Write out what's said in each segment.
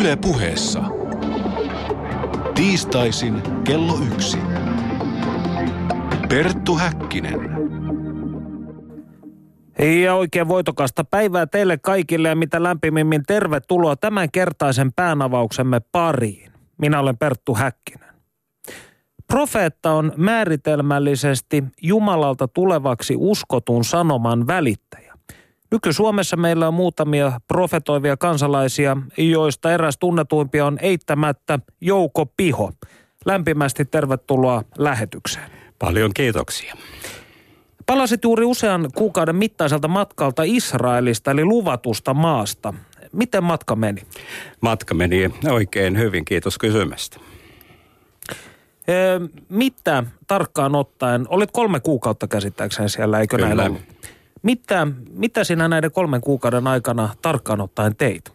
Yle puheessa. Tiistaisin kello yksi. Perttu Häkkinen. Ja oikein voitokasta päivää teille kaikille ja mitä lämpimimmin tervetuloa tämän kertaisen päänavauksemme pariin. Minä olen Perttu Häkkinen. Profeetta on määritelmällisesti Jumalalta tulevaksi uskotun sanoman välittäjä. Nyky-Suomessa meillä on muutamia profetoivia kansalaisia, joista eräs tunnetuimpia on eittämättä Jouko Piho. Lämpimästi tervetuloa lähetykseen. Paljon kiitoksia. Palasit juuri usean kuukauden mittaiselta matkalta Israelista eli luvatusta maasta. Miten matka meni? Matka meni oikein hyvin, kiitos kysymästä. Ee, mitä tarkkaan ottaen, olit kolme kuukautta käsittääkseni siellä, eikö Kyllä. näin ollut? Mitä, mitä sinä näiden kolmen kuukauden aikana tarkkaan ottaen teit?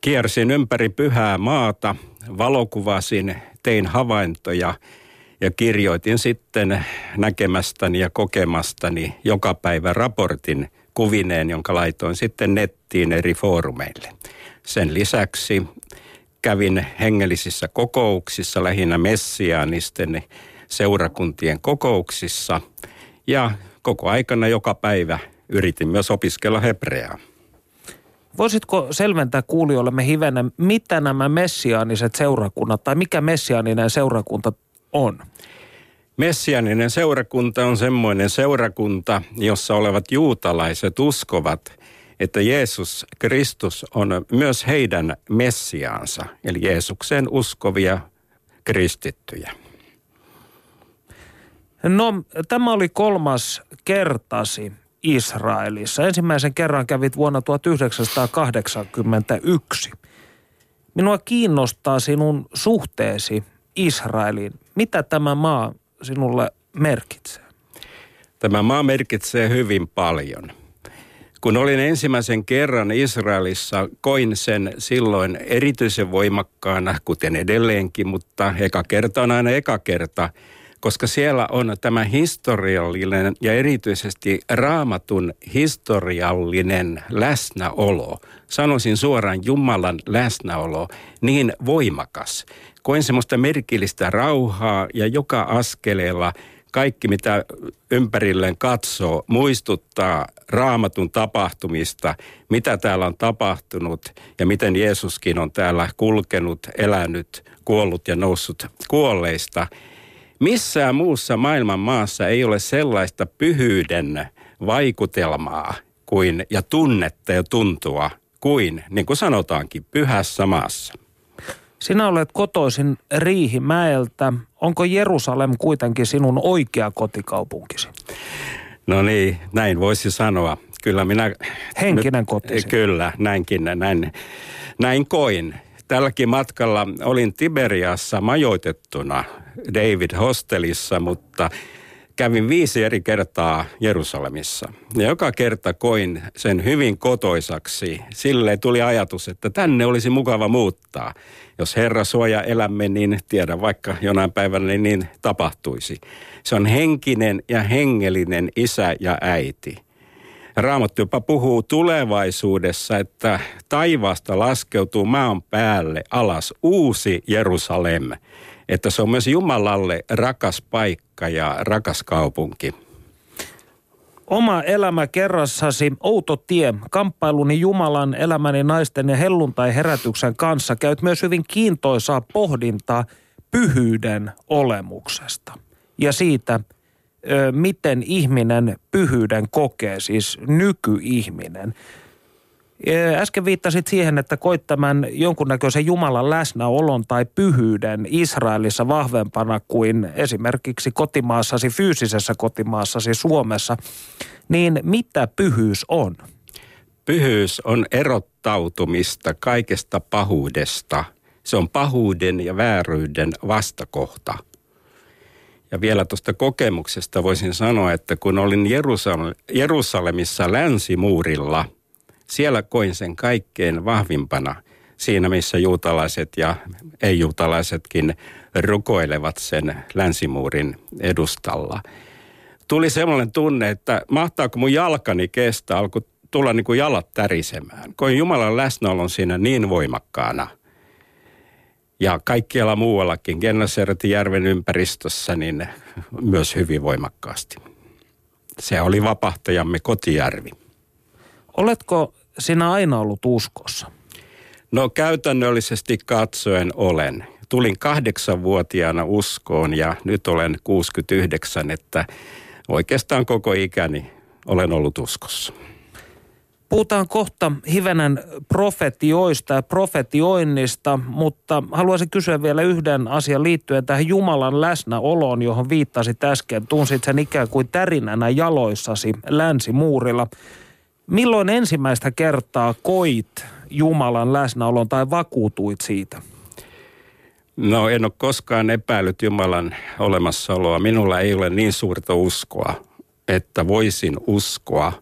Kiersin ympäri pyhää maata, valokuvasin, tein havaintoja ja kirjoitin sitten näkemästäni ja kokemastani joka päivä raportin kuvineen, jonka laitoin sitten nettiin eri foorumeille. Sen lisäksi kävin hengellisissä kokouksissa, lähinnä messiaanisten seurakuntien kokouksissa ja koko aikana joka päivä yritin myös opiskella hebreaa. Voisitko selventää kuulijoillemme hivenen, mitä nämä messiaaniset seurakunnat tai mikä messiaaninen seurakunta on? Messianinen seurakunta on semmoinen seurakunta, jossa olevat juutalaiset uskovat, että Jeesus Kristus on myös heidän messiaansa, eli Jeesukseen uskovia kristittyjä. No, tämä oli kolmas kertasi Israelissa. Ensimmäisen kerran kävit vuonna 1981. Minua kiinnostaa sinun suhteesi Israeliin. Mitä tämä maa sinulle merkitsee? Tämä maa merkitsee hyvin paljon. Kun olin ensimmäisen kerran Israelissa, koin sen silloin erityisen voimakkaana, kuten edelleenkin, mutta eka kerta on aina eka kerta, koska siellä on tämä historiallinen ja erityisesti raamatun historiallinen läsnäolo. Sanoisin suoraan Jumalan läsnäolo niin voimakas. Koin semmoista merkillistä rauhaa ja joka askeleella kaikki, mitä ympärilleen katsoo, muistuttaa raamatun tapahtumista, mitä täällä on tapahtunut ja miten Jeesuskin on täällä kulkenut, elänyt, kuollut ja noussut kuolleista. Missään muussa maailman maassa ei ole sellaista pyhyyden vaikutelmaa kuin, ja tunnetta ja tuntua kuin, niin kuin sanotaankin, pyhässä maassa. Sinä olet kotoisin Riihimäeltä. Onko Jerusalem kuitenkin sinun oikea kotikaupunkisi? No niin, näin voisi sanoa. Kyllä minä... Henkinen kotisi. Kyllä, näinkin, näin, näin koin. Tälläkin matkalla olin Tiberiassa majoitettuna David Hostelissa, mutta kävin viisi eri kertaa Jerusalemissa. Ja joka kerta koin sen hyvin kotoisaksi. Sille tuli ajatus, että tänne olisi mukava muuttaa. Jos Herra suoja elämme, niin tiedä vaikka jonain päivänä niin tapahtuisi. Se on henkinen ja hengellinen isä ja äiti. Raamattu jopa puhuu tulevaisuudessa, että taivaasta laskeutuu maan päälle alas uusi Jerusalem. Että se on myös Jumalalle rakas paikka ja rakas kaupunki. Oma elämä kerrassasi, outo tie, kamppailuni Jumalan, elämäni naisten ja helluntai herätyksen kanssa käyt myös hyvin kiintoisaa pohdintaa pyhyyden olemuksesta ja siitä, miten ihminen pyhyyden kokee, siis nykyihminen. Äsken viittasit siihen, että koit tämän jonkunnäköisen Jumalan läsnäolon tai pyhyyden Israelissa vahvempana kuin esimerkiksi kotimaassasi, fyysisessä kotimaassasi Suomessa. Niin mitä pyhyys on? Pyhyys on erottautumista kaikesta pahuudesta. Se on pahuuden ja vääryyden vastakohta. Ja vielä tuosta kokemuksesta voisin sanoa, että kun olin Jerusal- Jerusalemissa länsimuurilla, siellä koin sen kaikkein vahvimpana siinä, missä juutalaiset ja ei-juutalaisetkin rukoilevat sen länsimuurin edustalla. Tuli sellainen tunne, että mahtaako mun jalkani kestää, alkoi tulla niin kuin jalat tärisemään. Koin Jumalan läsnäolon siinä niin voimakkaana – Ja kaikkialla muuallakin, Gennaseretin järven ympäristössä, niin myös hyvin voimakkaasti. Se oli vapahtajamme kotijärvi. Oletko sinä aina ollut uskossa? No käytännöllisesti katsoen olen. Tulin kahdeksanvuotiaana uskoon ja nyt olen 69, että oikeastaan koko ikäni olen ollut uskossa. Puhutaan kohta hivenen profetioista ja profetioinnista, mutta haluaisin kysyä vielä yhden asian liittyen tähän Jumalan läsnäoloon, johon viittasit äsken. Tunsit sen ikään kuin tärinänä jaloissasi länsimuurilla. Milloin ensimmäistä kertaa koit Jumalan läsnäolon tai vakuutuit siitä? No en ole koskaan epäillyt Jumalan olemassaoloa. Minulla ei ole niin suurta uskoa, että voisin uskoa,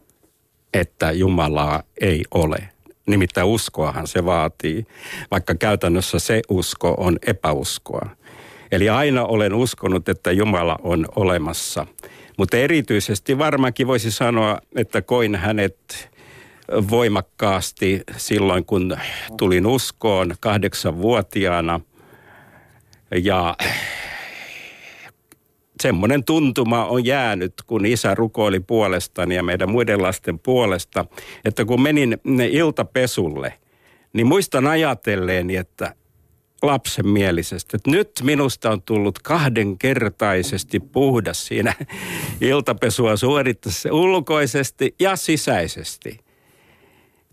että Jumalaa ei ole. Nimittäin uskoahan se vaatii, vaikka käytännössä se usko on epäuskoa. Eli aina olen uskonut, että Jumala on olemassa. Mutta erityisesti varmaankin voisi sanoa, että koin hänet voimakkaasti silloin, kun tulin uskoon kahdeksanvuotiaana. Ja semmoinen tuntuma on jäänyt, kun isä rukoili puolestani ja meidän muiden lasten puolesta, että kun menin iltapesulle, niin muistan ajatelleeni, että lapsen mielisestä. Että nyt minusta on tullut kahdenkertaisesti puhdas siinä iltapesua suorittaessa ulkoisesti ja sisäisesti.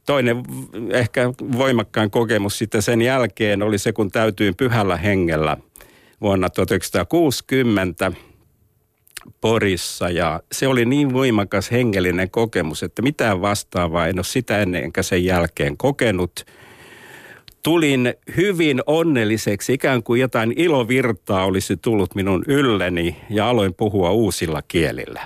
Toinen ehkä voimakkaan kokemus sitten sen jälkeen oli se, kun täytyin pyhällä hengellä vuonna 1960 Porissa ja se oli niin voimakas hengellinen kokemus, että mitään vastaavaa en ole sitä ennen enkä sen jälkeen kokenut – tulin hyvin onnelliseksi, ikään kuin jotain ilovirtaa olisi tullut minun ylleni ja aloin puhua uusilla kielillä.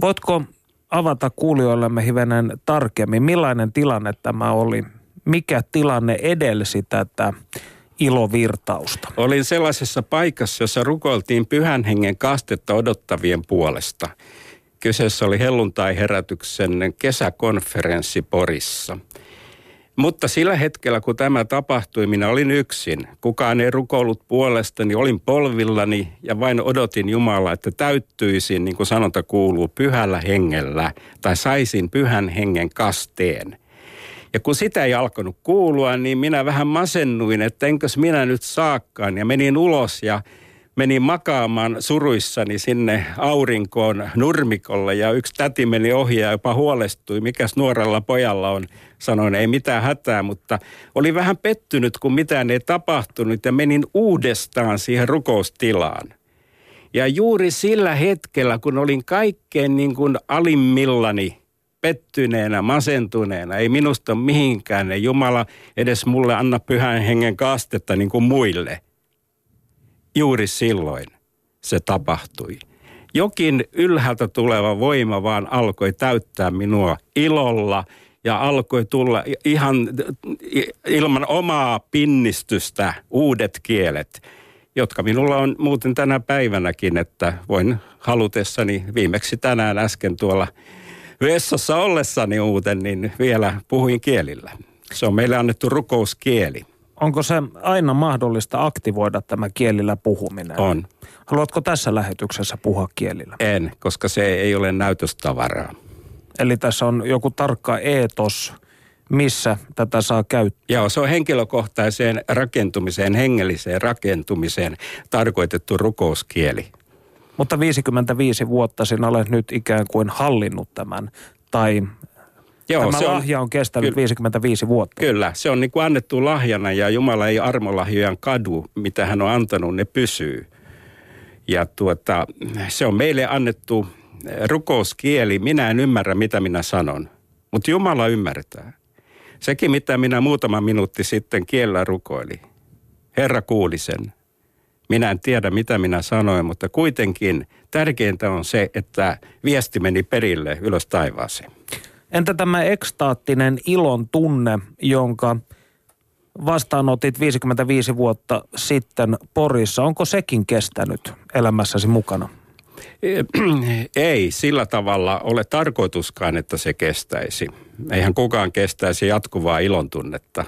Voitko avata kuulijoillemme hivenen tarkemmin, millainen tilanne tämä oli? Mikä tilanne edelsi tätä ilovirtausta? Olin sellaisessa paikassa, jossa rukoiltiin pyhän hengen kastetta odottavien puolesta. Kyseessä oli helluntai-herätyksen kesäkonferenssi Porissa – mutta sillä hetkellä, kun tämä tapahtui, minä olin yksin. Kukaan ei rukoillut puolestani, olin polvillani ja vain odotin Jumalaa, että täyttyisin, niin kuin sanonta kuuluu, pyhällä hengellä tai saisin pyhän hengen kasteen. Ja kun sitä ei alkanut kuulua, niin minä vähän masennuin, että enkös minä nyt saakkaan. Ja menin ulos ja menin makaamaan suruissani sinne aurinkoon nurmikolle ja yksi täti meni ohi ja jopa huolestui, mikäs nuorella pojalla on. Sanoin, ei mitään hätää, mutta oli vähän pettynyt, kun mitään ei tapahtunut ja menin uudestaan siihen rukoustilaan. Ja juuri sillä hetkellä, kun olin kaikkein niin kuin alimmillani, pettyneenä, masentuneena, ei minusta mihinkään, ei Jumala edes mulle anna pyhän hengen kastetta niin kuin muille – juuri silloin se tapahtui. Jokin ylhäältä tuleva voima vaan alkoi täyttää minua ilolla ja alkoi tulla ihan ilman omaa pinnistystä uudet kielet, jotka minulla on muuten tänä päivänäkin, että voin halutessani viimeksi tänään äsken tuolla vessassa ollessani uuten, niin vielä puhuin kielillä. Se on meille annettu rukouskieli. Onko se aina mahdollista aktivoida tämä kielillä puhuminen? On. Haluatko tässä lähetyksessä puhua kielillä? En, koska se ei ole näytöstavaraa. Eli tässä on joku tarkka eetos, missä tätä saa käyttää. Joo, se on henkilökohtaiseen rakentumiseen, hengelliseen rakentumiseen tarkoitettu rukouskieli. Mutta 55 vuotta sinä olet nyt ikään kuin hallinnut tämän tai Joo, Tämä se lahja on, on kestänyt ky- 55 vuotta. Kyllä, se on niin kuin annettu lahjana ja Jumala ei armolahjojan kadu, mitä hän on antanut, ne pysyy. Ja tuota, se on meille annettu rukouskieli. Minä en ymmärrä, mitä minä sanon, mutta Jumala ymmärtää. Sekin, mitä minä muutama minuutti sitten kiellä rukoili. Herra kuuli sen. Minä en tiedä, mitä minä sanoin, mutta kuitenkin tärkeintä on se, että viesti meni perille ylös taivaaseen. Entä tämä ekstaattinen ilon tunne, jonka vastaanotit 55 vuotta sitten Porissa, onko sekin kestänyt elämässäsi mukana? Ei sillä tavalla ole tarkoituskaan, että se kestäisi. Eihän kukaan kestäisi jatkuvaa ilon tunnetta,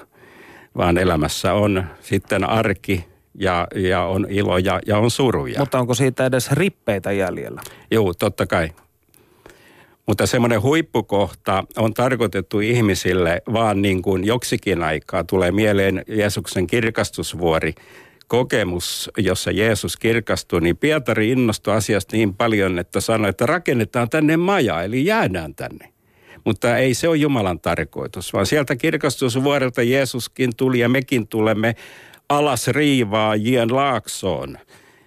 vaan elämässä on sitten arki ja, ja on ilo ja, ja on suruja. Mutta onko siitä edes rippeitä jäljellä? Joo, totta kai. Mutta semmoinen huippukohta on tarkoitettu ihmisille vaan niin kuin joksikin aikaa. Tulee mieleen Jeesuksen kirkastusvuori, kokemus, jossa Jeesus kirkastui, niin Pietari innostui asiasta niin paljon, että sanoi, että rakennetaan tänne maja, eli jäädään tänne. Mutta ei se ole Jumalan tarkoitus, vaan sieltä kirkastusvuodelta Jeesuskin tuli ja mekin tulemme alas riivaajien laaksoon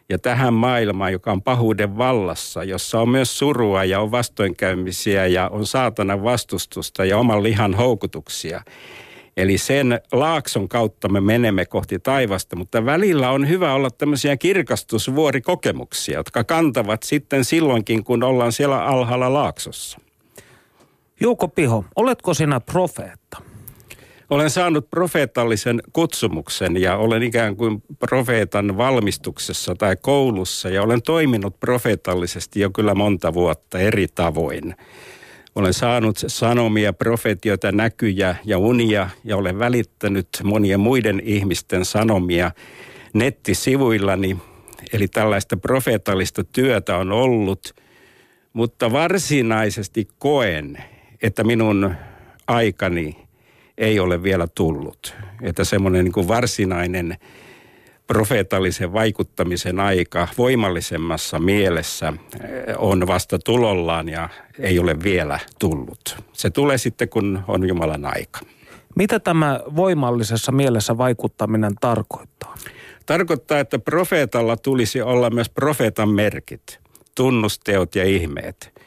ja tähän maailmaan, joka on pahuuden vallassa, jossa on myös surua ja on vastoinkäymisiä ja on saatana vastustusta ja oman lihan houkutuksia. Eli sen laakson kautta me menemme kohti taivasta, mutta välillä on hyvä olla tämmöisiä kirkastusvuorikokemuksia, jotka kantavat sitten silloinkin, kun ollaan siellä alhaalla laaksossa. Jouko Piho, oletko sinä profeetta? Olen saanut profeetallisen kutsumuksen ja olen ikään kuin profeetan valmistuksessa tai koulussa ja olen toiminut profeetallisesti jo kyllä monta vuotta eri tavoin. Olen saanut sanomia, profetioita, näkyjä ja unia ja olen välittänyt monien muiden ihmisten sanomia nettisivuillani. Eli tällaista profeetallista työtä on ollut, mutta varsinaisesti koen, että minun aikani ei ole vielä tullut. Että semmoinen niin varsinainen profeetallisen vaikuttamisen aika voimallisemmassa mielessä eh, on vasta tulollaan ja ei ole vielä tullut. Se tulee sitten, kun on Jumalan aika. Mitä tämä voimallisessa mielessä vaikuttaminen tarkoittaa? Tarkoittaa, että profeetalla tulisi olla myös profeetan merkit, tunnusteot ja ihmeet.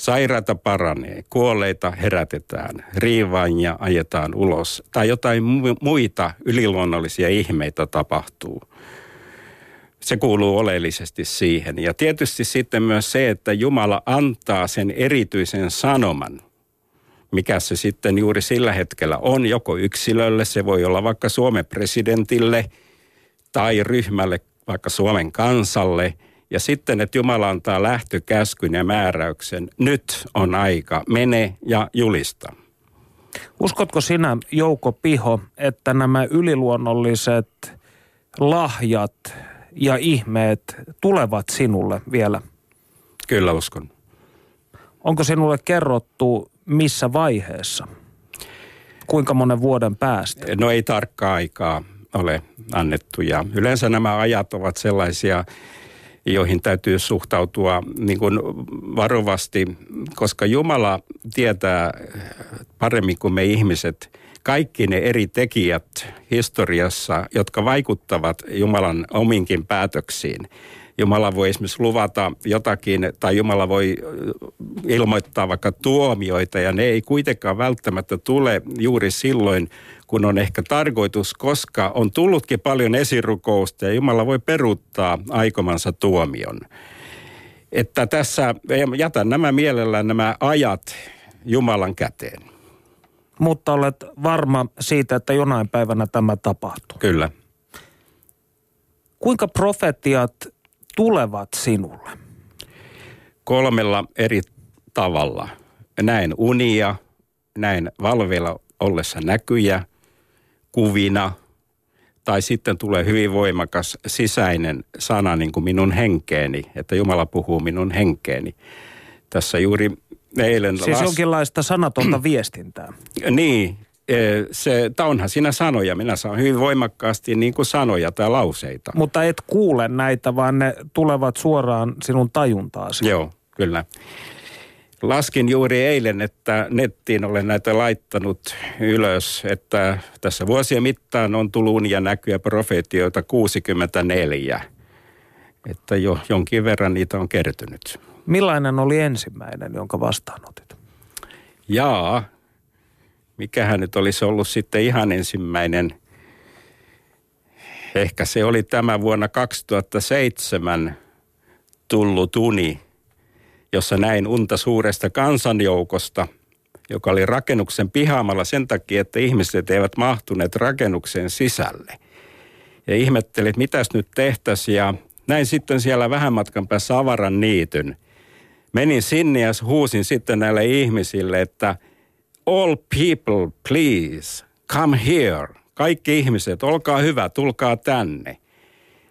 Sairaata paranee, kuolleita herätetään, riivaajia ajetaan ulos tai jotain muita yliluonnollisia ihmeitä tapahtuu. Se kuuluu oleellisesti siihen. Ja tietysti sitten myös se, että Jumala antaa sen erityisen sanoman, mikä se sitten juuri sillä hetkellä on, joko yksilölle, se voi olla vaikka Suomen presidentille tai ryhmälle, vaikka Suomen kansalle – ja sitten, että Jumala antaa lähtökäskyn ja määräyksen. Nyt on aika, mene ja julista. Uskotko sinä, Jouko Piho, että nämä yliluonnolliset lahjat ja ihmeet tulevat sinulle vielä? Kyllä uskon. Onko sinulle kerrottu missä vaiheessa? Kuinka monen vuoden päästä? No ei tarkkaa aikaa ole annettu ja yleensä nämä ajat ovat sellaisia, joihin täytyy suhtautua niin kuin varovasti, koska Jumala tietää paremmin kuin me ihmiset kaikki ne eri tekijät historiassa, jotka vaikuttavat Jumalan ominkin päätöksiin. Jumala voi esimerkiksi luvata jotakin, tai Jumala voi ilmoittaa vaikka tuomioita, ja ne ei kuitenkaan välttämättä tule juuri silloin, kun on ehkä tarkoitus, koska on tullutkin paljon esirukousta ja Jumala voi peruuttaa aikomansa tuomion. Että tässä jätän nämä mielellään nämä ajat Jumalan käteen. Mutta olet varma siitä, että jonain päivänä tämä tapahtuu. Kyllä. Kuinka profetiat tulevat sinulle? Kolmella eri tavalla. Näen unia, näen valveilla ollessa näkyjä kuvina tai sitten tulee hyvin voimakas sisäinen sana niin kuin minun henkeeni, että Jumala puhuu minun henkeeni. Tässä juuri eilen... Siis las... jonkinlaista sanatonta viestintää. Niin, e, se, onhan siinä sanoja. Minä saan hyvin voimakkaasti niin kuin sanoja tai lauseita. Mutta et kuule näitä, vaan ne tulevat suoraan sinun tajuntaasi. Joo, kyllä. Laskin juuri eilen, että nettiin olen näitä laittanut ylös, että tässä vuosien mittaan on tullut unia näkyä profeetioita 64. Että jo jonkin verran niitä on kertynyt. Millainen oli ensimmäinen, jonka vastaanotit? Jaa, mikähän nyt olisi ollut sitten ihan ensimmäinen. Ehkä se oli tämä vuonna 2007 tullut uni jossa näin unta suuresta kansanjoukosta, joka oli rakennuksen pihaamalla sen takia, että ihmiset eivät mahtuneet rakennuksen sisälle. Ja ihmettelin, että mitäs nyt tehtäisiin ja näin sitten siellä vähän matkan päässä avaran niityn. Menin sinne ja huusin sitten näille ihmisille, että all people please come here, kaikki ihmiset, olkaa hyvä, tulkaa tänne.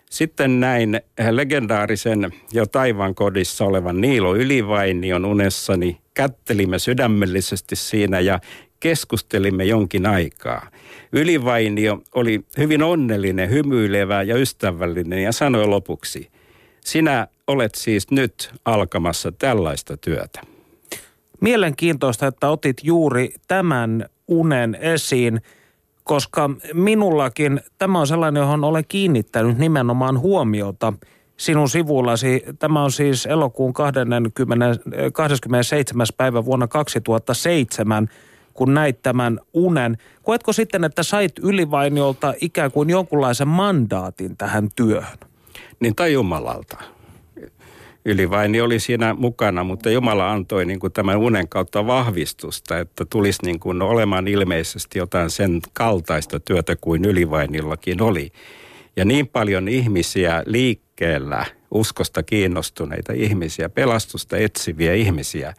Sitten näin legendaarisen jo taivaan kodissa olevan Niilo Ylivainion unessani. Kättelimme sydämellisesti siinä ja keskustelimme jonkin aikaa. Ylivainio oli hyvin onnellinen, hymyilevä ja ystävällinen ja sanoi lopuksi, sinä olet siis nyt alkamassa tällaista työtä. Mielenkiintoista, että otit juuri tämän unen esiin, koska minullakin tämä on sellainen, johon olen kiinnittänyt nimenomaan huomiota sinun sivullasi. Tämä on siis elokuun 20, 27. päivä vuonna 2007 kun näit tämän unen. Koetko sitten, että sait ylivainiolta ikään kuin jonkunlaisen mandaatin tähän työhön? Niin tai Jumalalta. Ylivaini oli siinä mukana, mutta Jumala antoi niin kuin tämän unen kautta vahvistusta, että tulisi niin kuin olemaan ilmeisesti jotain sen kaltaista työtä kuin Ylivainillakin oli. Ja niin paljon ihmisiä liikkeellä, uskosta kiinnostuneita ihmisiä, pelastusta etsiviä ihmisiä,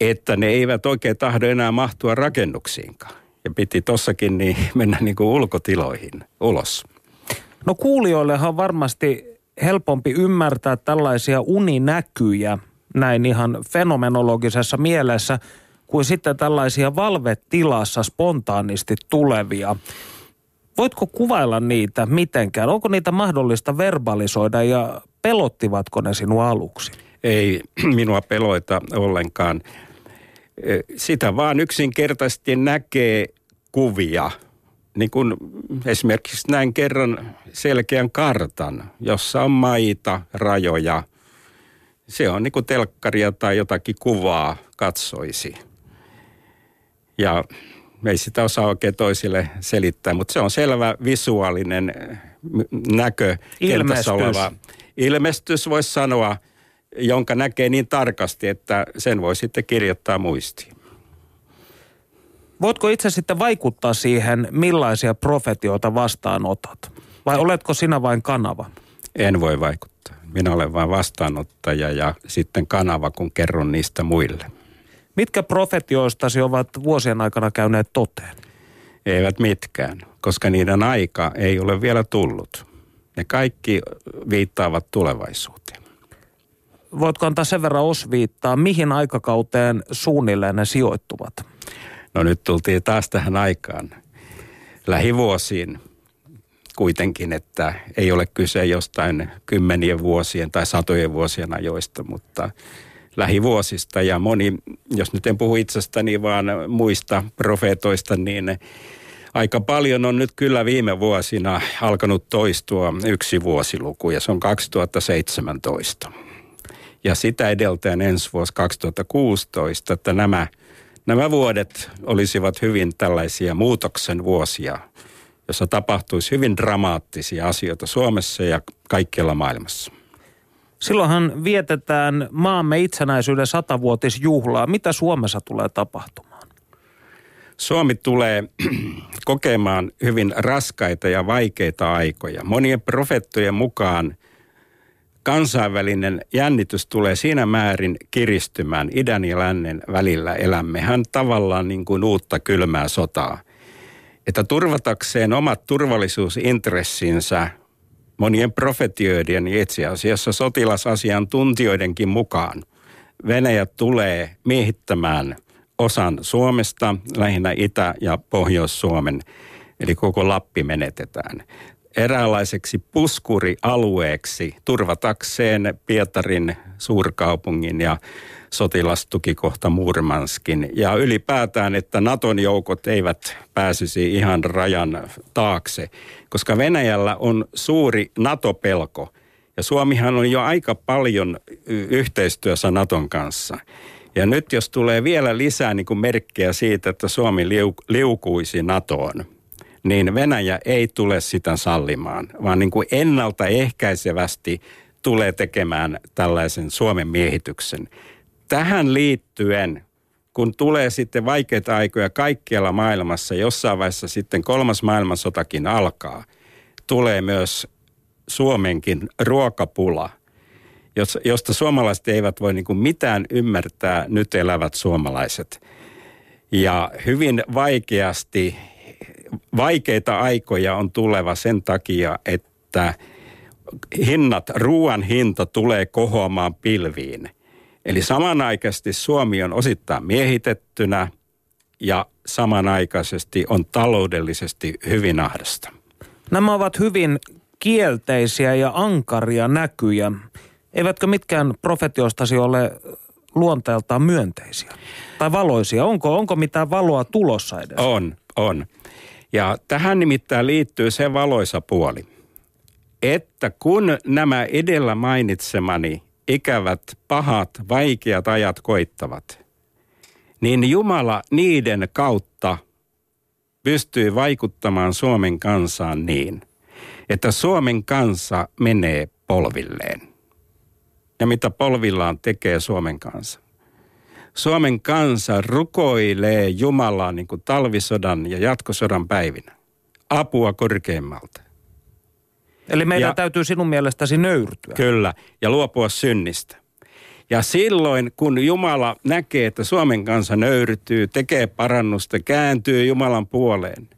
että ne eivät oikein tahdo enää mahtua rakennuksiinkaan. Ja piti tossakin niin mennä niin kuin ulkotiloihin ulos. No kuulijoillehan varmasti helpompi ymmärtää tällaisia uninäkyjä näin ihan fenomenologisessa mielessä kuin sitten tällaisia valvetilassa spontaanisti tulevia. Voitko kuvailla niitä mitenkään? Onko niitä mahdollista verbalisoida ja pelottivatko ne sinua aluksi? Ei minua peloita ollenkaan. Sitä vaan yksinkertaisesti näkee kuvia. Niin kuin esimerkiksi näin kerran selkeän kartan, jossa on maita, rajoja. Se on niin kuin telkkaria tai jotakin kuvaa katsoisi. Ja me ei sitä osaa oikein toisille selittää, mutta se on selvä visuaalinen näkö Ilmestys. oleva ilmestys, voisi sanoa – jonka näkee niin tarkasti, että sen voi sitten kirjoittaa muistiin. Voitko itse sitten vaikuttaa siihen, millaisia profetioita vastaanotat? Vai oletko sinä vain kanava? En voi vaikuttaa. Minä olen vain vastaanottaja ja sitten kanava, kun kerron niistä muille. Mitkä profetioistasi ovat vuosien aikana käyneet toteen? Eivät mitkään, koska niiden aika ei ole vielä tullut. Ne kaikki viittaavat tulevaisuuteen voitko antaa sen verran osviittaa, mihin aikakauteen suunnilleen ne sijoittuvat? No nyt tultiin taas tähän aikaan. Lähivuosiin kuitenkin, että ei ole kyse jostain kymmenien vuosien tai satojen vuosien ajoista, mutta lähivuosista. Ja moni, jos nyt en puhu itsestäni, vaan muista profeetoista, niin aika paljon on nyt kyllä viime vuosina alkanut toistua yksi vuosiluku ja se on 2017 ja sitä edeltäen ensi vuosi 2016, että nämä, nämä vuodet olisivat hyvin tällaisia muutoksen vuosia, jossa tapahtuisi hyvin dramaattisia asioita Suomessa ja kaikkialla maailmassa. Silloinhan vietetään maamme itsenäisyyden satavuotisjuhlaa. Mitä Suomessa tulee tapahtumaan? Suomi tulee kokemaan hyvin raskaita ja vaikeita aikoja. Monien profettojen mukaan kansainvälinen jännitys tulee siinä määrin kiristymään idän ja lännen välillä elämmehän tavallaan niin kuin uutta kylmää sotaa. Että turvatakseen omat turvallisuusintressinsä monien profetioiden ja itse asiassa sotilasasiantuntijoidenkin mukaan Venäjä tulee miehittämään osan Suomesta, lähinnä Itä- ja Pohjois-Suomen, eli koko Lappi menetetään eräänlaiseksi puskurialueeksi turvatakseen Pietarin suurkaupungin ja sotilastukikohta Murmanskin. Ja ylipäätään, että Naton joukot eivät pääsisi ihan rajan taakse, koska Venäjällä on suuri NATO-pelko. Ja Suomihan on jo aika paljon yhteistyössä Naton kanssa. Ja nyt jos tulee vielä lisää niin kuin merkkejä siitä, että Suomi liukuisi NATOon, niin Venäjä ei tule sitä sallimaan, vaan niin kuin ennaltaehkäisevästi tulee tekemään tällaisen Suomen miehityksen. Tähän liittyen, kun tulee sitten vaikeita aikoja kaikkialla maailmassa, jossain vaiheessa sitten kolmas maailmansotakin alkaa, tulee myös Suomenkin ruokapula, josta suomalaiset eivät voi niin kuin mitään ymmärtää nyt elävät suomalaiset. Ja hyvin vaikeasti vaikeita aikoja on tuleva sen takia, että hinnat, ruoan hinta tulee kohoamaan pilviin. Eli samanaikaisesti Suomi on osittain miehitettynä ja samanaikaisesti on taloudellisesti hyvin ahdasta. Nämä ovat hyvin kielteisiä ja ankaria näkyjä. Eivätkö mitkään profetioistasi ole luonteeltaan myönteisiä tai valoisia? Onko, onko mitään valoa tulossa edes? On, on. Ja tähän nimittäin liittyy se valoisa puoli, että kun nämä edellä mainitsemani ikävät, pahat, vaikeat ajat koittavat, niin Jumala niiden kautta pystyy vaikuttamaan Suomen kansaan niin, että Suomen kansa menee polvilleen. Ja mitä polvillaan tekee Suomen kansa? Suomen kansa rukoilee Jumalaa niin kuin talvisodan ja jatkosodan päivinä. Apua korkeimmalta. Eli meidän ja, täytyy sinun mielestäsi nöyrtyä. Kyllä, ja luopua synnistä. Ja silloin, kun Jumala näkee, että Suomen kansa nöyrtyy, tekee parannusta, kääntyy Jumalan puoleen,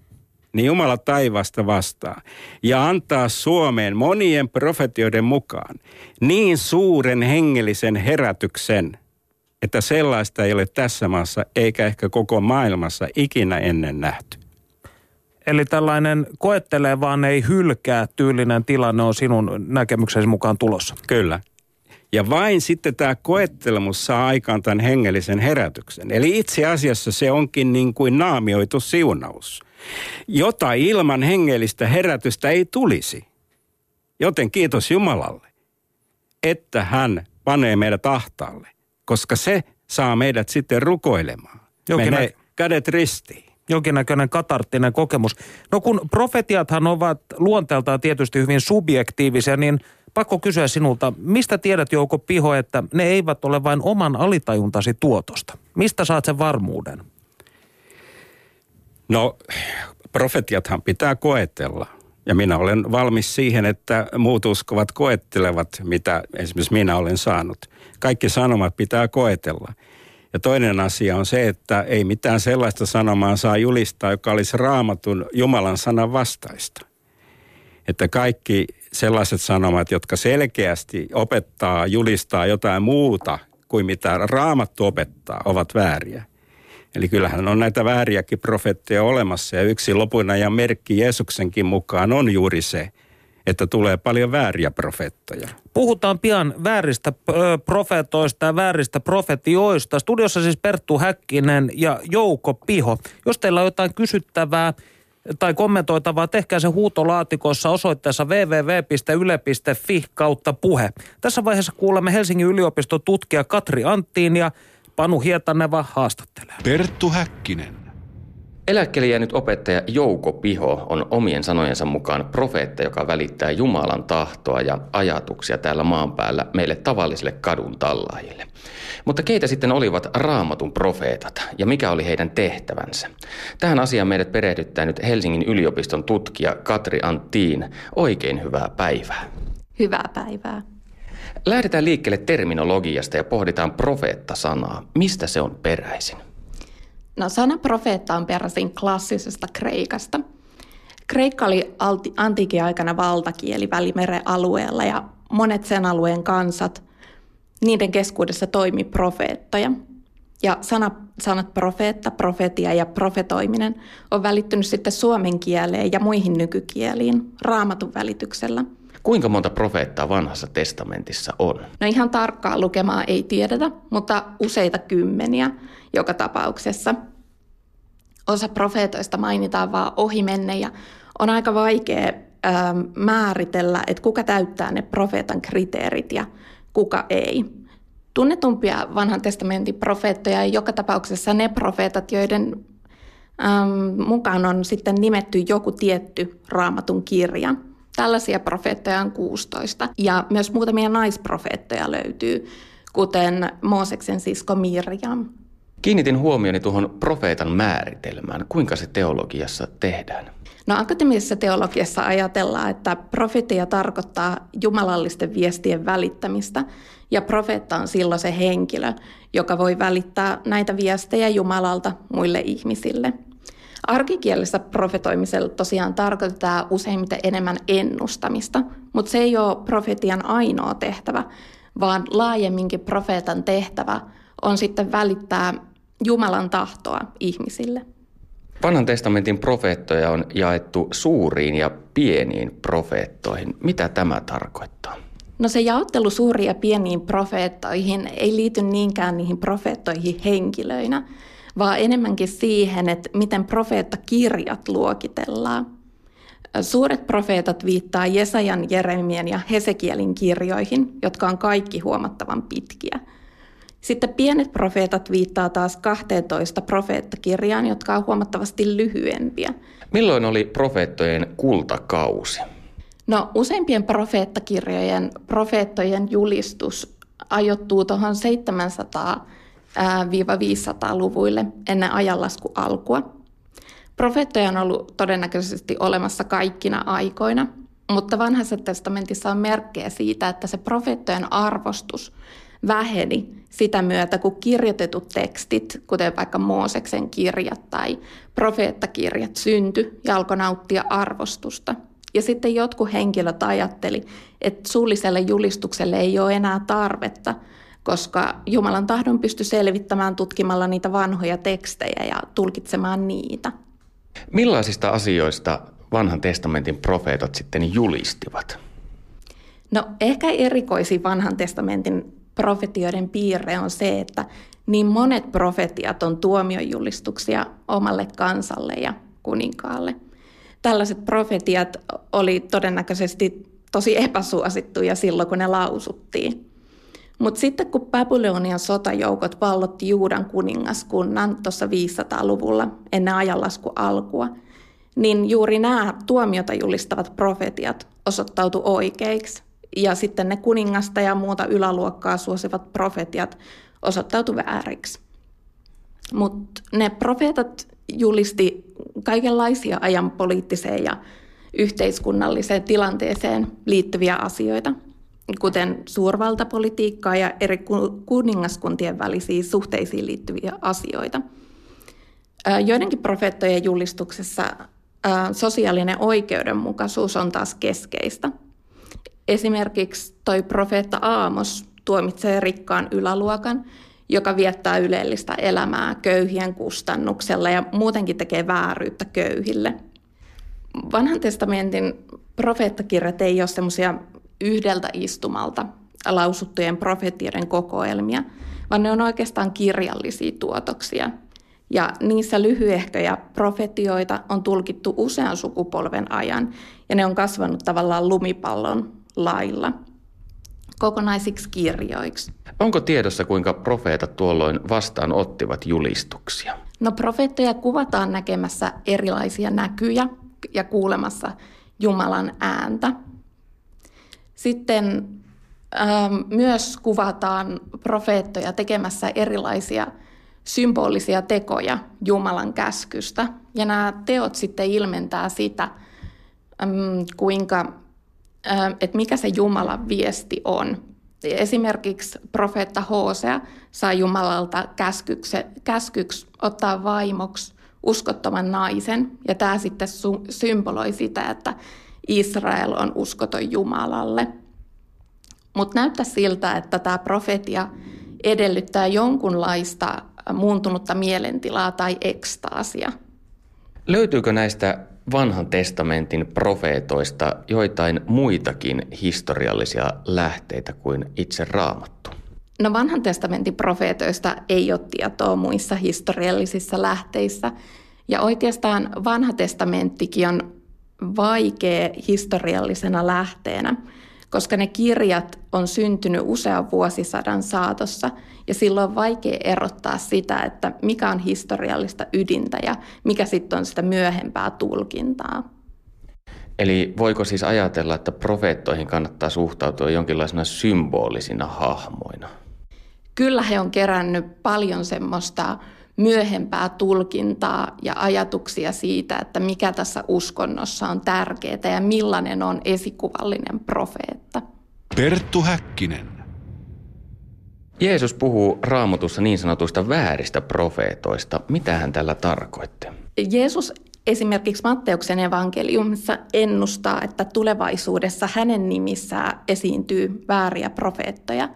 niin Jumala taivasta vastaa ja antaa Suomeen monien profetioiden mukaan niin suuren hengellisen herätyksen, että sellaista ei ole tässä maassa eikä ehkä koko maailmassa ikinä ennen nähty. Eli tällainen koettelee vaan ei hylkää tyylinen tilanne on sinun näkemyksesi mukaan tulossa. Kyllä. Ja vain sitten tämä koettelemus saa aikaan tämän hengellisen herätyksen. Eli itse asiassa se onkin niin kuin naamioitu siunaus, jota ilman hengellistä herätystä ei tulisi. Joten kiitos Jumalalle, että hän panee meidät ahtaalle, koska se saa meidät sitten rukoilemaan. Jokin Menee nä- kädet ristiin jonkinnäköinen katarttinen kokemus. No kun profetiathan ovat luonteeltaan tietysti hyvin subjektiivisia, niin pakko kysyä sinulta, mistä tiedät Jouko Piho, että ne eivät ole vain oman alitajuntasi tuotosta? Mistä saat sen varmuuden? No, profetiathan pitää koetella. Ja minä olen valmis siihen, että muut uskovat koettelevat, mitä esimerkiksi minä olen saanut. Kaikki sanomat pitää koetella. Ja toinen asia on se, että ei mitään sellaista sanomaa saa julistaa, joka olisi raamatun Jumalan sanan vastaista. Että kaikki sellaiset sanomat, jotka selkeästi opettaa, julistaa jotain muuta kuin mitä raamattu opettaa, ovat vääriä. Eli kyllähän on näitä vääriäkin profetteja olemassa ja yksi lopun ajan merkki Jeesuksenkin mukaan on juuri se, että tulee paljon vääriä profeettoja. Puhutaan pian vääristä profeetoista ja vääristä profetioista. Studiossa siis Perttu Häkkinen ja Jouko Piho. Jos teillä on jotain kysyttävää tai kommentoitavaa, tehkää se huutolaatikossa osoitteessa www.yle.fi kautta puhe. Tässä vaiheessa kuulemme Helsingin yliopiston tutkija Katri Anttiin ja Panu Hietaneva haastattelee. Perttu Häkkinen. Eläkkeelle jäänyt opettaja Jouko Piho on omien sanojensa mukaan profeetta, joka välittää Jumalan tahtoa ja ajatuksia täällä maan päällä meille tavallisille kadun tallaajille. Mutta keitä sitten olivat raamatun profeetat ja mikä oli heidän tehtävänsä? Tähän asiaan meidät perehdyttää nyt Helsingin yliopiston tutkija Katri Anttiin. Oikein hyvää päivää. Hyvää päivää. Lähdetään liikkeelle terminologiasta ja pohditaan profeetta-sanaa. Mistä se on peräisin? No sana profeetta on peräisin klassisesta kreikasta. Kreikka oli antiikin aikana valtakieli Välimeren alueella ja monet sen alueen kansat, niiden keskuudessa toimi profeettoja. Ja sana, sanat profeetta, profetia ja profetoiminen on välittynyt sitten suomen kieleen ja muihin nykykieliin raamatun välityksellä – Kuinka monta profeettaa vanhassa testamentissa on? No ihan tarkkaa lukemaa ei tiedetä, mutta useita kymmeniä joka tapauksessa. Osa profeetoista mainitaan vaan ohimenne ja on aika vaikea ähm, määritellä, että kuka täyttää ne profeetan kriteerit ja kuka ei. Tunnetumpia vanhan testamentin profeettoja ja joka tapauksessa ne profeetat, joiden ähm, mukaan on sitten nimetty joku tietty raamatun kirja – Tällaisia profeettoja on 16 ja myös muutamia naisprofeettoja löytyy, kuten Mooseksen sisko Mirjam. Kiinnitin huomioni tuohon profeetan määritelmään. Kuinka se teologiassa tehdään? No akatemisessa teologiassa ajatellaan, että profetia tarkoittaa jumalallisten viestien välittämistä ja profeetta on silloin se henkilö, joka voi välittää näitä viestejä Jumalalta muille ihmisille – Arkikielessä profetoimisella tosiaan tarkoitetaan useimmiten enemmän ennustamista, mutta se ei ole profetian ainoa tehtävä, vaan laajemminkin profeetan tehtävä on sitten välittää Jumalan tahtoa ihmisille. Vanhan testamentin profeettoja on jaettu suuriin ja pieniin profeettoihin. Mitä tämä tarkoittaa? No se jaottelu suuriin ja pieniin profeettoihin ei liity niinkään niihin profeettoihin henkilöinä, vaan enemmänkin siihen, että miten profeettakirjat luokitellaan. Suuret profeetat viittaa Jesajan, Jeremian ja Hesekielin kirjoihin, jotka on kaikki huomattavan pitkiä. Sitten pienet profeetat viittaa taas 12 profeettakirjaan, jotka on huomattavasti lyhyempiä. Milloin oli profeettojen kultakausi? No useimpien profeettakirjojen profeettojen julistus ajoittuu tuohon 700-500-luvuille ennen ajanlasku alkua. Profeettoja on ollut todennäköisesti olemassa kaikkina aikoina, mutta vanhassa testamentissa on merkkejä siitä, että se profeettojen arvostus väheni sitä myötä, kun kirjoitetut tekstit, kuten vaikka Mooseksen kirjat tai profeettakirjat, synty ja alkoi nauttia arvostusta. Ja sitten jotkut henkilöt ajatteli, että suulliselle julistukselle ei ole enää tarvetta, koska Jumalan tahdon pystyi selvittämään tutkimalla niitä vanhoja tekstejä ja tulkitsemaan niitä. Millaisista asioista vanhan testamentin profeetat sitten julistivat? No ehkä erikoisin vanhan testamentin profetioiden piirre on se, että niin monet profetiat on tuomiojulistuksia omalle kansalle ja kuninkaalle. Tällaiset profetiat oli todennäköisesti tosi epäsuosittuja silloin, kun ne lausuttiin. Mutta sitten kun Babylonian sotajoukot vallotti Juudan kuningaskunnan tuossa 500-luvulla ennen ajanlasku alkua, niin juuri nämä tuomiota julistavat profetiat osoittautu oikeiksi. Ja sitten ne kuningasta ja muuta yläluokkaa suosivat profetiat osoittautu vääriksi. Mutta ne profeetat julisti kaikenlaisia ajan poliittiseen ja yhteiskunnalliseen tilanteeseen liittyviä asioita, kuten suurvaltapolitiikkaa ja eri kuningaskuntien välisiin suhteisiin liittyviä asioita. Joidenkin profeettojen julistuksessa sosiaalinen oikeudenmukaisuus on taas keskeistä. Esimerkiksi toi profeetta Aamos tuomitsee rikkaan yläluokan, joka viettää ylellistä elämää köyhien kustannuksella ja muutenkin tekee vääryyttä köyhille. Vanhan testamentin profeettakirjat ei ole semmoisia yhdeltä istumalta lausuttujen profetioiden kokoelmia, vaan ne on oikeastaan kirjallisia tuotoksia. Ja niissä lyhyehköjä profetioita on tulkittu usean sukupolven ajan, ja ne on kasvanut tavallaan lumipallon lailla kokonaisiksi kirjoiksi. Onko tiedossa, kuinka profeetat tuolloin vastaan ottivat julistuksia? No profeettoja kuvataan näkemässä erilaisia näkyjä ja kuulemassa Jumalan ääntä. Sitten ähm, myös kuvataan profeettoja tekemässä erilaisia symbolisia tekoja Jumalan käskystä. Ja nämä teot sitten ilmentää sitä, ähm, kuinka, äh, että mikä se Jumalan viesti on. Esimerkiksi profeetta Hosea sai Jumalalta käskyksi ottaa vaimoksi uskottoman naisen, ja tämä sitten symboloi sitä, että Israel on uskoton Jumalalle. Mutta näyttää siltä, että tämä profetia edellyttää jonkunlaista muuntunutta mielentilaa tai ekstaasia. Löytyykö näistä vanhan testamentin profeetoista joitain muitakin historiallisia lähteitä kuin itse raamattu? No vanhan testamentin profeetoista ei ole tietoa muissa historiallisissa lähteissä. Ja oikeastaan vanha testamenttikin on vaikea historiallisena lähteenä, koska ne kirjat on syntynyt usean vuosisadan saatossa ja silloin on vaikea erottaa sitä, että mikä on historiallista ydintä ja mikä sitten on sitä myöhempää tulkintaa. Eli voiko siis ajatella, että profeettoihin kannattaa suhtautua jonkinlaisena symbolisina hahmoina? Kyllä he on kerännyt paljon semmoista myöhempää tulkintaa ja ajatuksia siitä, että mikä tässä uskonnossa on tärkeää ja millainen on esikuvallinen profeetta. Perttu Häkkinen. Jeesus puhuu raamatussa niin sanotuista vääristä profeetoista. Mitä hän tällä tarkoitti? Jeesus esimerkiksi Matteuksen evankeliumissa ennustaa, että tulevaisuudessa hänen nimissään esiintyy vääriä profeettoja.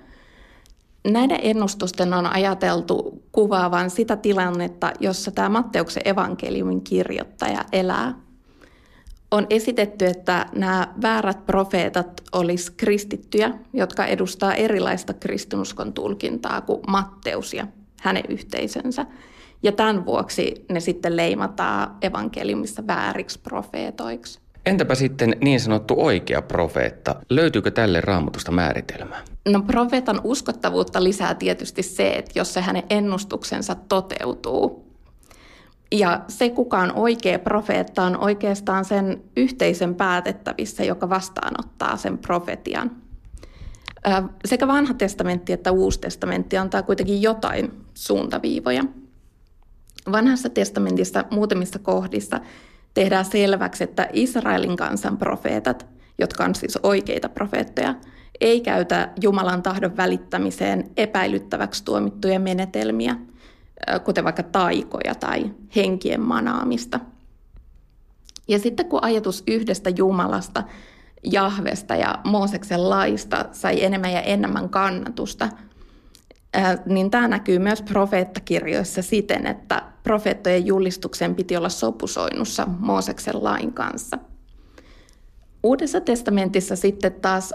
Näiden ennustusten on ajateltu kuvaavan sitä tilannetta, jossa tämä Matteuksen evankeliumin kirjoittaja elää. On esitetty, että nämä väärät profeetat olisi kristittyjä, jotka edustaa erilaista kristinuskon tulkintaa kuin Matteus ja hänen yhteisönsä – ja tämän vuoksi ne sitten leimataan evankeliumissa vääriksi profeetoiksi. Entäpä sitten niin sanottu oikea profeetta? Löytyykö tälle raamatusta määritelmää? No profeetan uskottavuutta lisää tietysti se, että jos se hänen ennustuksensa toteutuu. Ja se, kuka on oikea profeetta, on oikeastaan sen yhteisön päätettävissä, joka vastaanottaa sen profetian. Sekä vanha testamentti että uusi testamentti antaa kuitenkin jotain suuntaviivoja – Vanhassa testamentissa muutamissa kohdissa tehdään selväksi, että Israelin kansan profeetat, jotka on siis oikeita profeettoja, ei käytä Jumalan tahdon välittämiseen epäilyttäväksi tuomittuja menetelmiä, kuten vaikka taikoja tai henkien manaamista. Ja sitten kun ajatus yhdestä Jumalasta, Jahvesta ja Mooseksen laista sai enemmän ja enemmän kannatusta – niin tämä näkyy myös profeettakirjoissa siten, että profeettojen julistuksen piti olla sopusoinnussa Mooseksen lain kanssa. Uudessa testamentissa sitten taas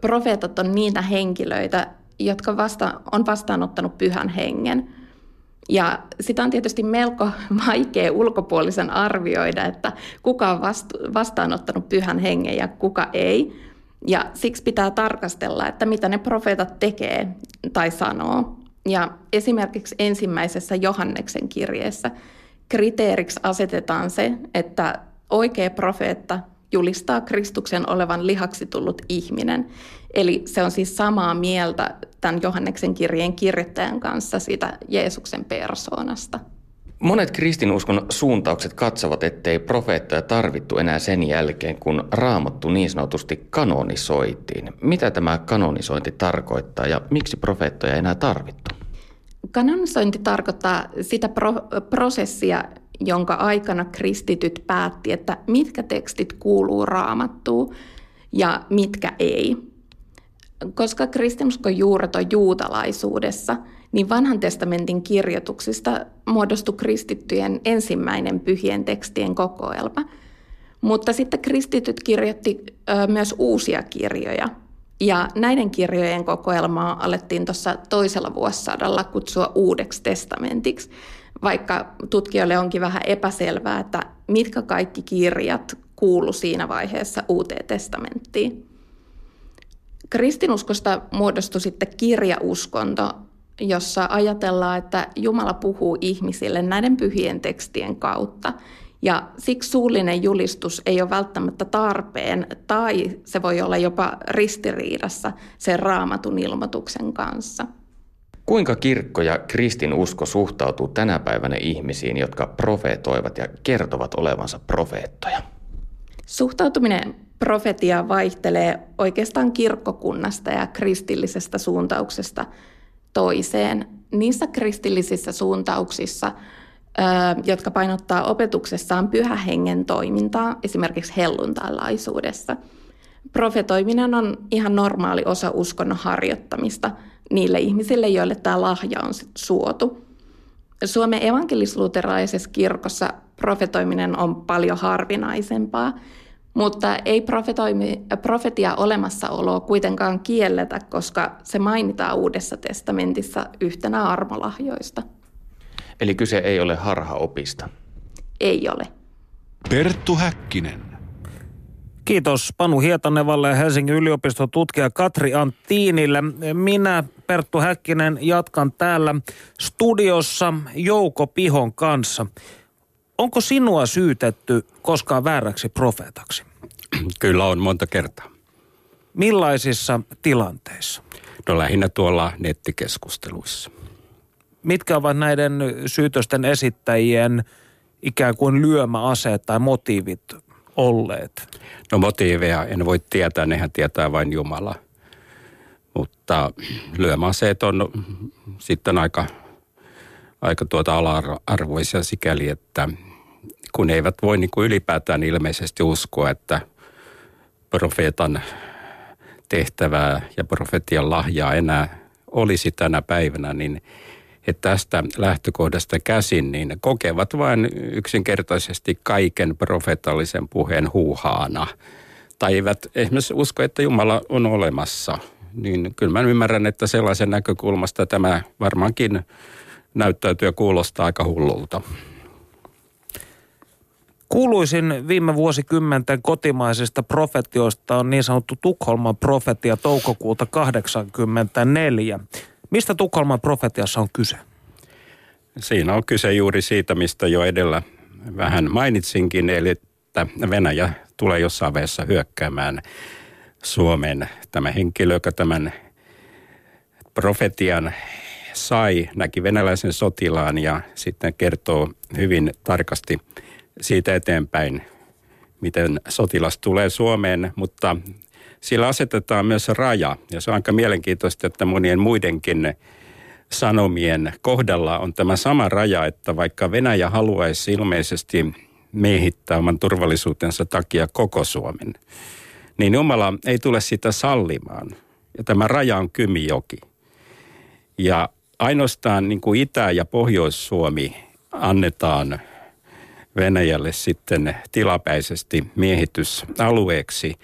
profeetat on niitä henkilöitä, jotka vasta, on vastaanottanut pyhän hengen. Ja sitä on tietysti melko vaikea ulkopuolisen arvioida, että kuka on vastaanottanut pyhän hengen ja kuka ei. Ja siksi pitää tarkastella, että mitä ne profeetat tekee tai sanoo. Ja esimerkiksi ensimmäisessä Johanneksen kirjeessä kriteeriksi asetetaan se, että oikea profeetta julistaa Kristuksen olevan lihaksi tullut ihminen. Eli se on siis samaa mieltä tämän Johanneksen kirjeen kirjoittajan kanssa siitä Jeesuksen persoonasta. Monet kristinuskon suuntaukset katsovat, ettei profeettoja tarvittu enää sen jälkeen, kun raamattu niin sanotusti kanonisoitiin. Mitä tämä kanonisointi tarkoittaa ja miksi profeettoja ei enää tarvittu? Kanonisointi tarkoittaa sitä pro- prosessia, jonka aikana kristityt päätti, että mitkä tekstit kuuluu raamattuun ja mitkä ei. Koska kristinuskon juuret on juutalaisuudessa – niin vanhan testamentin kirjoituksista muodostui kristittyjen ensimmäinen pyhien tekstien kokoelma. Mutta sitten kristityt kirjoitti myös uusia kirjoja. Ja näiden kirjojen kokoelmaa alettiin tuossa toisella vuosisadalla kutsua uudeksi testamentiksi, vaikka tutkijoille onkin vähän epäselvää, että mitkä kaikki kirjat kuulu siinä vaiheessa uuteen testamenttiin. Kristinuskosta muodostui sitten kirjauskonto, jossa ajatellaan, että Jumala puhuu ihmisille näiden pyhien tekstien kautta. Ja siksi suullinen julistus ei ole välttämättä tarpeen tai se voi olla jopa ristiriidassa sen raamatun ilmoituksen kanssa. Kuinka kirkko ja kristin usko suhtautuu tänä päivänä ihmisiin, jotka profeetoivat ja kertovat olevansa profeettoja? Suhtautuminen profetiaan vaihtelee oikeastaan kirkkokunnasta ja kristillisestä suuntauksesta – toiseen. Niissä kristillisissä suuntauksissa, jotka painottaa opetuksessaan pyhähengen toimintaa, esimerkiksi helluntalaisuudessa, profetoiminen on ihan normaali osa uskonnon harjoittamista niille ihmisille, joille tämä lahja on suotu. Suomen evankelisluterilaisessa kirkossa profetoiminen on paljon harvinaisempaa – mutta ei profetia olemassaoloa kuitenkaan kielletä, koska se mainitaan Uudessa testamentissa yhtenä armolahjoista. Eli kyse ei ole harhaopista? Ei ole. Perttu Häkkinen. Kiitos Panu Hietanevalle ja Helsingin yliopiston tutkija Katri Anttiinille. Minä, Perttu Häkkinen, jatkan täällä studiossa Jouko Pihon kanssa. Onko sinua syytetty koskaan vääräksi profeetaksi? Kyllä on monta kertaa. Millaisissa tilanteissa? No lähinnä tuolla nettikeskusteluissa. Mitkä ovat näiden syytösten esittäjien ikään kuin lyömäaseet tai motiivit olleet? No motiiveja en voi tietää, nehän tietää vain Jumala. Mutta lyömäaseet on sitten aika, aika tuota ala-arvoisia sikäli, että kun eivät voi niin kuin ylipäätään ilmeisesti uskoa, että profeetan tehtävää ja profetian lahjaa enää olisi tänä päivänä, niin että tästä lähtökohdasta käsin, niin kokevat vain yksinkertaisesti kaiken profetallisen puheen huuhaana. Tai eivät esimerkiksi usko, että Jumala on olemassa. Niin kyllä mä ymmärrän, että sellaisen näkökulmasta tämä varmaankin näyttäytyy ja kuulostaa aika hullulta. Kuuluisin viime vuosikymmenten kotimaisista profetioista on niin sanottu Tukholman profetia toukokuuta 84. Mistä Tukholman profetiassa on kyse? Siinä on kyse juuri siitä, mistä jo edellä vähän mainitsinkin, eli että Venäjä tulee jossain vaiheessa hyökkäämään Suomen. Tämä henkilö, joka tämän profetian sai, näki venäläisen sotilaan ja sitten kertoo hyvin tarkasti siitä eteenpäin, miten sotilas tulee Suomeen, mutta sillä asetetaan myös raja. Ja se on aika mielenkiintoista, että monien muidenkin sanomien kohdalla on tämä sama raja, että vaikka Venäjä haluaisi ilmeisesti miehittää oman turvallisuutensa takia koko Suomen, niin Jumala ei tule sitä sallimaan. Ja tämä raja on Kymijoki. Ja ainoastaan niin kuin Itä- ja Pohjois-Suomi annetaan Venäjälle sitten tilapäisesti miehitysalueeksi.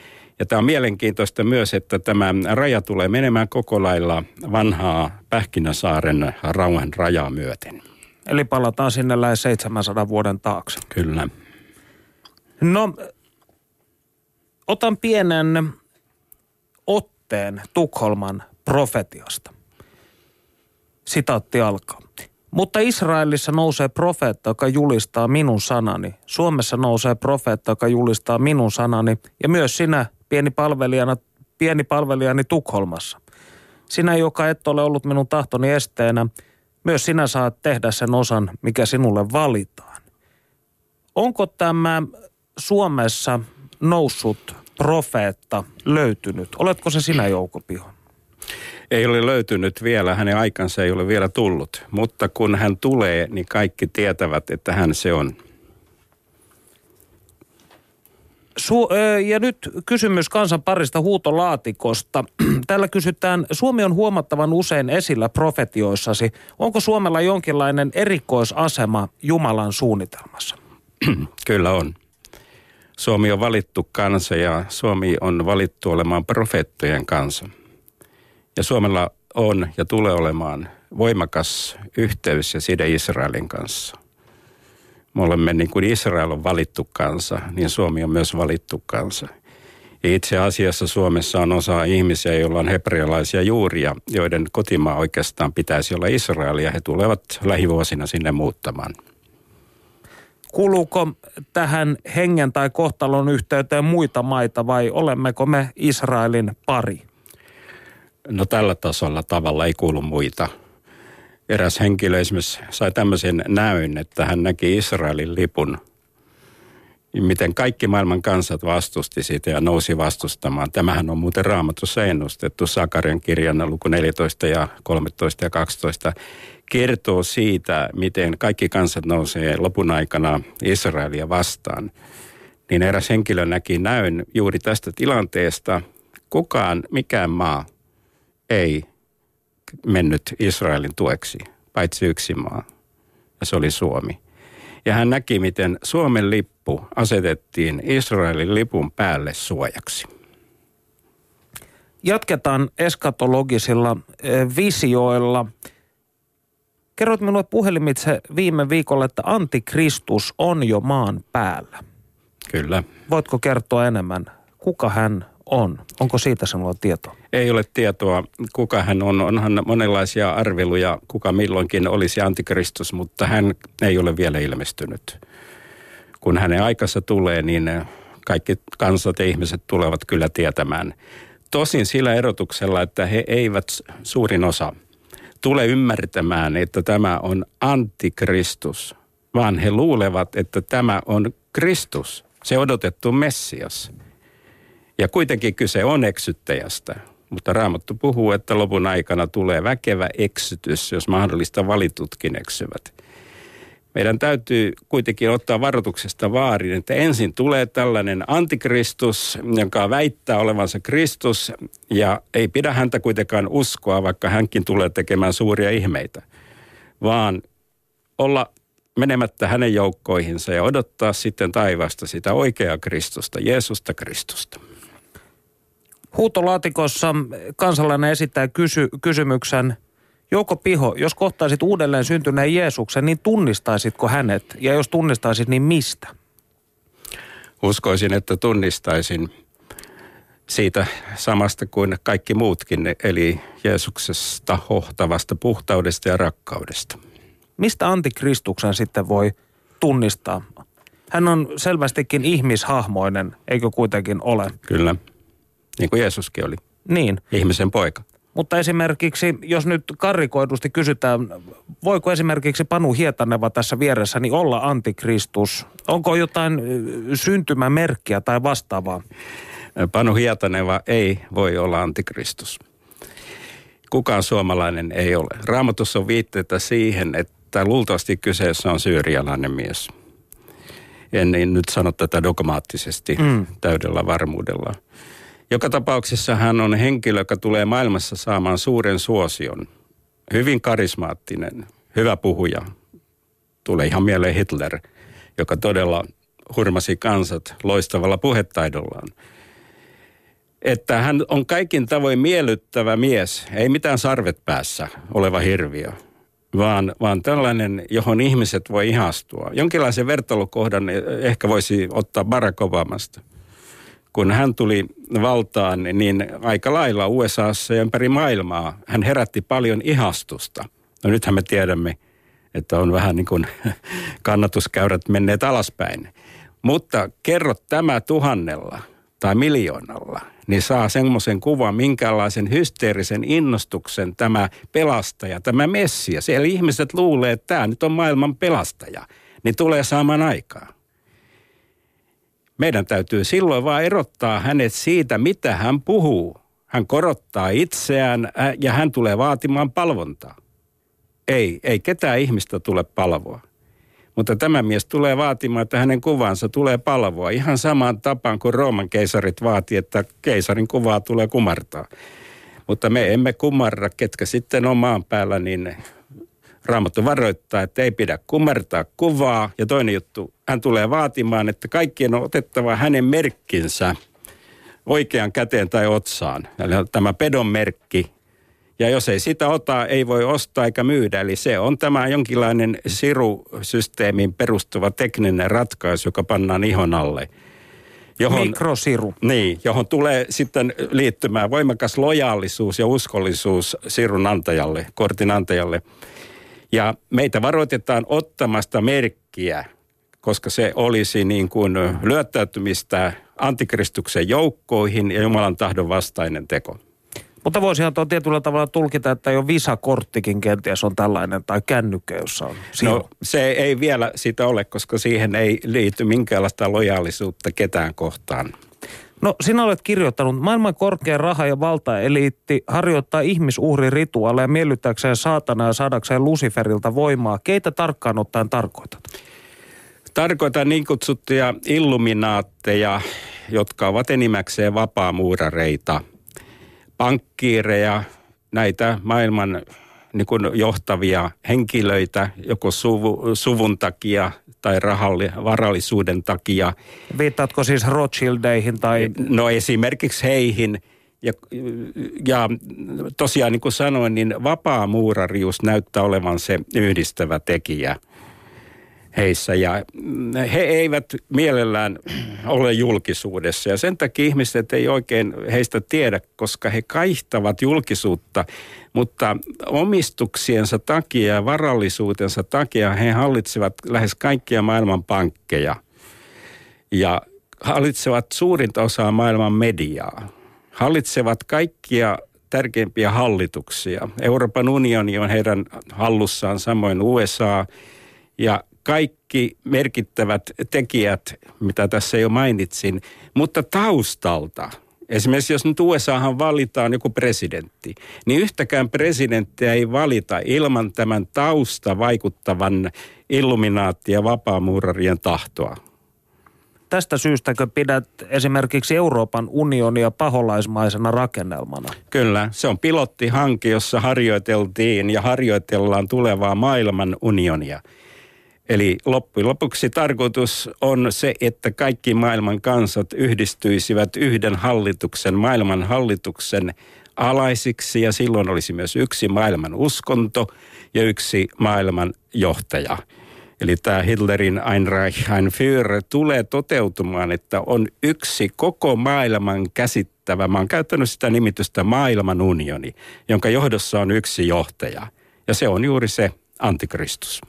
Ja tämä on mielenkiintoista myös, että tämä raja tulee menemään koko lailla vanhaa Pähkinäsaaren rauhan rajaa myöten. Eli palataan sinne lähes 700 vuoden taakse. Kyllä. No, otan pienen otteen Tukholman profetiasta. Sitaatti alkaa. Mutta Israelissa nousee profeetta, joka julistaa minun sanani. Suomessa nousee profeetta, joka julistaa minun sanani. Ja myös sinä, pieni, palvelijana, pieni palvelijani Tukholmassa. Sinä, joka et ole ollut minun tahtoni esteenä, myös sinä saat tehdä sen osan, mikä sinulle valitaan. Onko tämä Suomessa noussut profeetta löytynyt? Oletko se sinä, Jouko Piho? ei ole löytynyt vielä, hänen aikansa ei ole vielä tullut. Mutta kun hän tulee, niin kaikki tietävät, että hän se on. Su- ja nyt kysymys kansan parista huutolaatikosta. Täällä kysytään, Suomi on huomattavan usein esillä profetioissasi. Onko Suomella jonkinlainen erikoisasema Jumalan suunnitelmassa? Kyllä on. Suomi on valittu kansa ja Suomi on valittu olemaan profeettojen kanssa – ja Suomella on ja tulee olemaan voimakas yhteys ja side Israelin kanssa. Me olemme niin kuin Israel on valittu kansa, niin Suomi on myös valittu kansa. Ja itse asiassa Suomessa on osa ihmisiä, joilla on hebrealaisia juuria, joiden kotimaa oikeastaan pitäisi olla Israel ja he tulevat lähivuosina sinne muuttamaan. Kuuluuko tähän hengen tai kohtalon yhteyteen muita maita vai olemmeko me Israelin pari? No tällä tasolla tavalla ei kuulu muita. Eräs henkilö esimerkiksi sai tämmöisen näyn, että hän näki Israelin lipun. Miten kaikki maailman kansat vastusti sitä ja nousi vastustamaan. Tämähän on muuten raamatussa ennustettu. Sakarian kirjan luku 14 ja 13 ja 12 kertoo siitä, miten kaikki kansat nousee lopun aikana Israelia vastaan. Niin eräs henkilö näki näyn juuri tästä tilanteesta. Kukaan, mikään maa ei mennyt Israelin tueksi, paitsi yksi maa, ja se oli Suomi. Ja hän näki, miten Suomen lippu asetettiin Israelin lipun päälle suojaksi. Jatketaan eskatologisilla eh, visioilla. Kerroit minulle puhelimitse viime viikolla, että antikristus on jo maan päällä. Kyllä. Voitko kertoa enemmän, kuka hän on? Onko siitä sinulla tietoa? Ei ole tietoa, kuka hän on. Onhan monenlaisia arveluja, kuka milloinkin olisi antikristus, mutta hän ei ole vielä ilmestynyt. Kun hänen aikansa tulee, niin kaikki kansat ja ihmiset tulevat kyllä tietämään. Tosin sillä erotuksella, että he eivät suurin osa tule ymmärtämään, että tämä on antikristus, vaan he luulevat, että tämä on Kristus, se odotettu Messias – ja kuitenkin kyse on eksyttäjästä. Mutta Raamattu puhuu, että lopun aikana tulee väkevä eksytys, jos mahdollista valitutkin eksyvät. meidän täytyy kuitenkin ottaa varoituksesta vaarin, että ensin tulee tällainen antikristus, joka väittää olevansa Kristus ja ei pidä häntä kuitenkaan uskoa, vaikka hänkin tulee tekemään suuria ihmeitä, vaan olla menemättä hänen joukkoihinsa ja odottaa sitten taivasta sitä oikeaa Kristusta, Jeesusta Kristusta. Huutolaatikossa kansalainen esittää kysy- kysymyksen, Jouko Piho, jos kohtaisit uudelleen syntyneen Jeesuksen, niin tunnistaisitko hänet? Ja jos tunnistaisit, niin mistä? Uskoisin, että tunnistaisin siitä samasta kuin kaikki muutkin, eli Jeesuksesta hohtavasta puhtaudesta ja rakkaudesta. Mistä antikristuksen sitten voi tunnistaa? Hän on selvästikin ihmishahmoinen, eikö kuitenkin ole? Kyllä, niin kuin Jeesuskin oli. Niin. Ihmisen poika. Mutta esimerkiksi, jos nyt karrikoidusti kysytään, voiko esimerkiksi Panu Hietaneva tässä vieressä niin olla antikristus? Onko jotain syntymämerkkiä tai vastaavaa? Panu Hietaneva ei voi olla antikristus. Kukaan suomalainen ei ole. Raamatussa on viitteitä siihen, että luultavasti kyseessä on syyrialainen mies. En niin nyt sano tätä dogmaattisesti mm. täydellä varmuudella. Joka tapauksessa hän on henkilö, joka tulee maailmassa saamaan suuren suosion. Hyvin karismaattinen, hyvä puhuja. Tulee ihan mieleen Hitler, joka todella hurmasi kansat loistavalla puhetaidollaan. Että hän on kaikin tavoin miellyttävä mies, ei mitään sarvet päässä oleva hirviö, vaan, vaan tällainen, johon ihmiset voi ihastua. Jonkinlaisen vertailukohdan ehkä voisi ottaa Barack Obamasta – kun hän tuli valtaan, niin aika lailla USAssa ja ympäri maailmaa hän herätti paljon ihastusta. No nythän me tiedämme, että on vähän niin kuin kannatuskäyrät menneet alaspäin. Mutta kerro tämä tuhannella tai miljoonalla, niin saa semmoisen kuvan, minkälaisen hysteerisen innostuksen tämä pelastaja, tämä messia. Siellä ihmiset luulee, että tämä nyt on maailman pelastaja, niin tulee saamaan aikaa. Meidän täytyy silloin vaan erottaa hänet siitä, mitä hän puhuu. Hän korottaa itseään ja hän tulee vaatimaan palvontaa. Ei, ei ketään ihmistä tule palvoa. Mutta tämä mies tulee vaatimaan, että hänen kuvansa tulee palvoa ihan samaan tapaan kuin Rooman keisarit vaati, että keisarin kuvaa tulee kumartaa. Mutta me emme kumarra, ketkä sitten on maan päällä, niin Raamattu varoittaa, että ei pidä kummertaa kuvaa. Ja toinen juttu, hän tulee vaatimaan, että kaikkien on otettava hänen merkkinsä oikean käteen tai otsaan. Eli tämä pedon merkki. Ja jos ei sitä ota, ei voi ostaa eikä myydä. Eli se on tämä jonkinlainen sirusysteemiin perustuva tekninen ratkaisu, joka pannaan ihon alle. Johon, Mikrosiru. Niin, johon tulee sitten liittymään voimakas lojaalisuus ja uskollisuus sirun antajalle, kortin antajalle. Ja meitä varoitetaan ottamasta merkkiä, koska se olisi niin kuin lyöttäytymistä antikristuksen joukkoihin ja Jumalan tahdon vastainen teko. Mutta voisihan tuo tietyllä tavalla tulkita, että jo visakorttikin kenties on tällainen tai kännykkä, jossa on siru. No se ei vielä sitä ole, koska siihen ei liity minkäänlaista lojaalisuutta ketään kohtaan. No sinä olet kirjoittanut, maailman korkea raha- ja valtaeliitti harjoittaa ihmisuhrirituaaleja miellyttääkseen saatana ja saadakseen Luciferilta voimaa. Keitä tarkkaan ottaen tarkoitat? Tarkoitan niin kutsuttuja illuminaatteja, jotka ovat enimmäkseen vapaamuurareita, pankkiireja, näitä maailman niin kuin johtavia henkilöitä, joko suvu, suvun takia tai rahalli, varallisuuden takia. Viittaatko siis Rothschildeihin tai? No esimerkiksi heihin. Ja, ja tosiaan niin kuin sanoin, niin vapaamuurarius näyttää olevan se yhdistävä tekijä – heissä ja he eivät mielellään ole julkisuudessa ja sen takia ihmiset ei oikein heistä tiedä, koska he kaihtavat julkisuutta, mutta omistuksiensa takia ja varallisuutensa takia he hallitsevat lähes kaikkia maailman pankkeja ja hallitsevat suurinta osaa maailman mediaa. Hallitsevat kaikkia tärkeimpiä hallituksia. Euroopan unioni on heidän hallussaan, samoin USA ja kaikki merkittävät tekijät, mitä tässä jo mainitsin, mutta taustalta Esimerkiksi jos nyt USAhan valitaan joku presidentti, niin yhtäkään presidenttiä ei valita ilman tämän tausta vaikuttavan illuminaatti- ja vapaamuurarien tahtoa. Tästä syystäkö pidät esimerkiksi Euroopan unionia paholaismaisena rakennelmana? Kyllä, se on pilottihanke, jossa harjoiteltiin ja harjoitellaan tulevaa maailman unionia – Eli loppujen lopuksi tarkoitus on se, että kaikki maailman kansat yhdistyisivät yhden hallituksen, maailman hallituksen alaisiksi ja silloin olisi myös yksi maailman uskonto ja yksi maailman johtaja. Eli tämä Hitlerin Ein Reich, Ein Führer tulee toteutumaan, että on yksi koko maailman käsittävä, mä oon käyttänyt sitä nimitystä maailman unioni, jonka johdossa on yksi johtaja. Ja se on juuri se antikristus.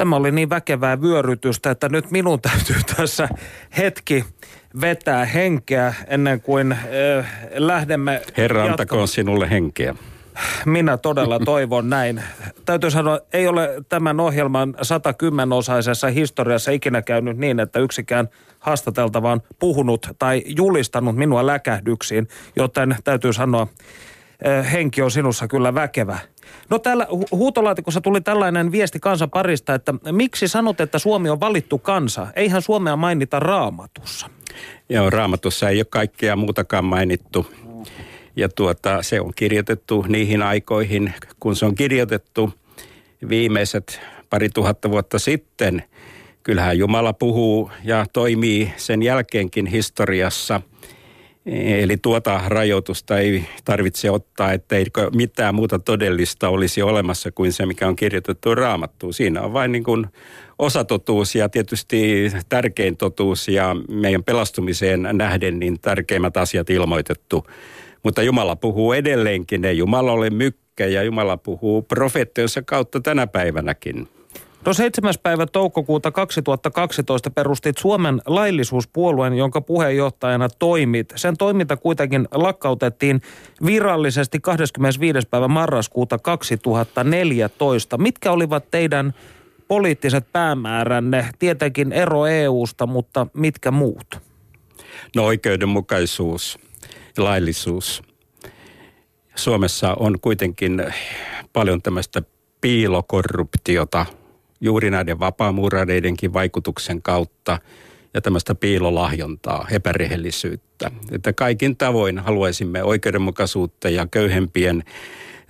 Tämä oli niin väkevää vyörytystä, että nyt minun täytyy tässä hetki vetää henkeä ennen kuin äh, lähdemme Herra antakoon sinulle henkeä. Minä todella toivon näin. Täytyy sanoa, ei ole tämän ohjelman 110-osaisessa historiassa ikinä käynyt niin, että yksikään haastateltava on puhunut tai julistanut minua läkähdyksiin, joten täytyy sanoa, henki on sinussa kyllä väkevä. No täällä huutolaatikossa tuli tällainen viesti kansan parista, että miksi sanot, että Suomi on valittu kansa? Eihän Suomea mainita raamatussa. Joo, raamatussa ei ole kaikkea muutakaan mainittu. Ja tuota, se on kirjoitettu niihin aikoihin, kun se on kirjoitettu viimeiset pari tuhatta vuotta sitten. Kyllähän Jumala puhuu ja toimii sen jälkeenkin historiassa – Eli tuota rajoitusta ei tarvitse ottaa, että ei mitään muuta todellista olisi olemassa kuin se, mikä on kirjoitettu raamattuun. Siinä on vain niin kuin osatotuus ja tietysti tärkein totuus ja meidän pelastumiseen nähden niin tärkeimmät asiat ilmoitettu. Mutta Jumala puhuu edelleenkin, ei Jumala ole mykkä ja Jumala puhuu profeettojensa kautta tänä päivänäkin. No 7. päivä toukokuuta 2012 perustit Suomen laillisuuspuolueen, jonka puheenjohtajana toimit. Sen toiminta kuitenkin lakkautettiin virallisesti 25. päivä marraskuuta 2014. Mitkä olivat teidän poliittiset päämääränne? Tietenkin ero EUsta, mutta mitkä muut? No oikeudenmukaisuus ja laillisuus. Suomessa on kuitenkin paljon tämmöistä piilokorruptiota – juuri näiden vapaamuurareidenkin vaikutuksen kautta ja tämmöistä piilolahjontaa, epärehellisyyttä. Että kaikin tavoin haluaisimme oikeudenmukaisuutta ja köyhempien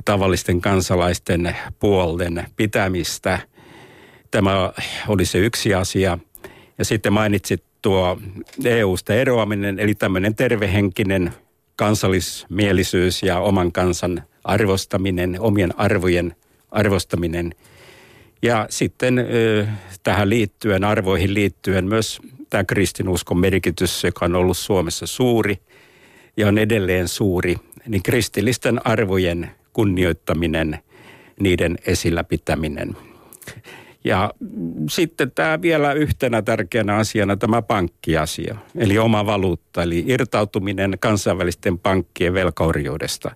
tavallisten kansalaisten puolten pitämistä. Tämä oli se yksi asia. Ja sitten mainitsit tuo EU-sta eroaminen, eli tämmöinen tervehenkinen kansallismielisyys ja oman kansan arvostaminen, omien arvojen arvostaminen – ja sitten tähän liittyen, arvoihin liittyen myös tämä kristinuskon merkitys, joka on ollut Suomessa suuri ja on edelleen suuri, niin kristillisten arvojen kunnioittaminen, niiden esillä pitäminen. Ja sitten tämä vielä yhtenä tärkeänä asiana tämä pankkiasia, eli oma valuutta, eli irtautuminen kansainvälisten pankkien velkaorjuudesta.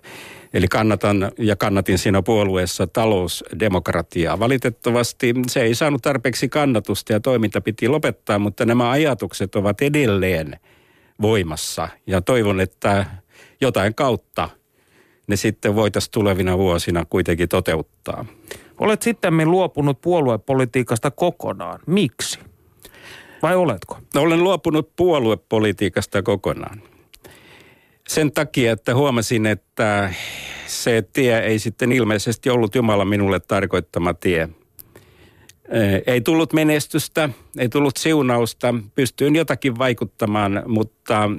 Eli kannatan ja kannatin siinä puolueessa talousdemokratiaa. Valitettavasti se ei saanut tarpeeksi kannatusta ja toiminta piti lopettaa, mutta nämä ajatukset ovat edelleen voimassa. Ja toivon, että jotain kautta ne sitten voitaisiin tulevina vuosina kuitenkin toteuttaa. Olet sitten luopunut puoluepolitiikasta kokonaan. Miksi? Vai oletko? No, olen luopunut puoluepolitiikasta kokonaan. Sen takia, että huomasin, että se tie ei sitten ilmeisesti ollut Jumala minulle tarkoittama tie. Ei tullut menestystä, ei tullut siunausta, pystyin jotakin vaikuttamaan, mutta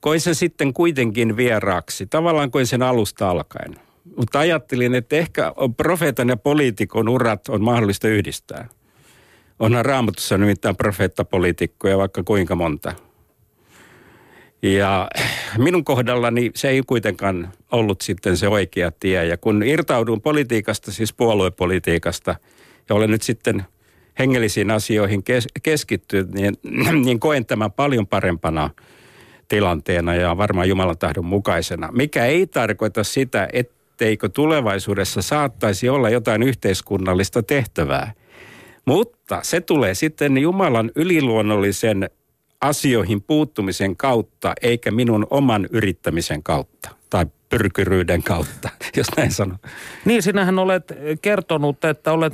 koin sen sitten kuitenkin vieraaksi, tavallaan koin sen alusta alkaen. Mutta ajattelin, että ehkä profeetan ja poliitikon urat on mahdollista yhdistää. Onhan raamatussa nimittäin profeettapoliitikkoja vaikka kuinka monta – ja minun kohdallani se ei kuitenkaan ollut sitten se oikea tie. Ja kun irtaudun politiikasta, siis puoluepolitiikasta, ja olen nyt sitten hengellisiin asioihin kes- keskittynyt, niin, niin koen tämän paljon parempana tilanteena ja varmaan Jumalan tahdon mukaisena. Mikä ei tarkoita sitä, etteikö tulevaisuudessa saattaisi olla jotain yhteiskunnallista tehtävää. Mutta se tulee sitten Jumalan yliluonnollisen asioihin puuttumisen kautta, eikä minun oman yrittämisen kautta tai pyrkyryyden kautta, jos näin sanon. Niin, sinähän olet kertonut, että olet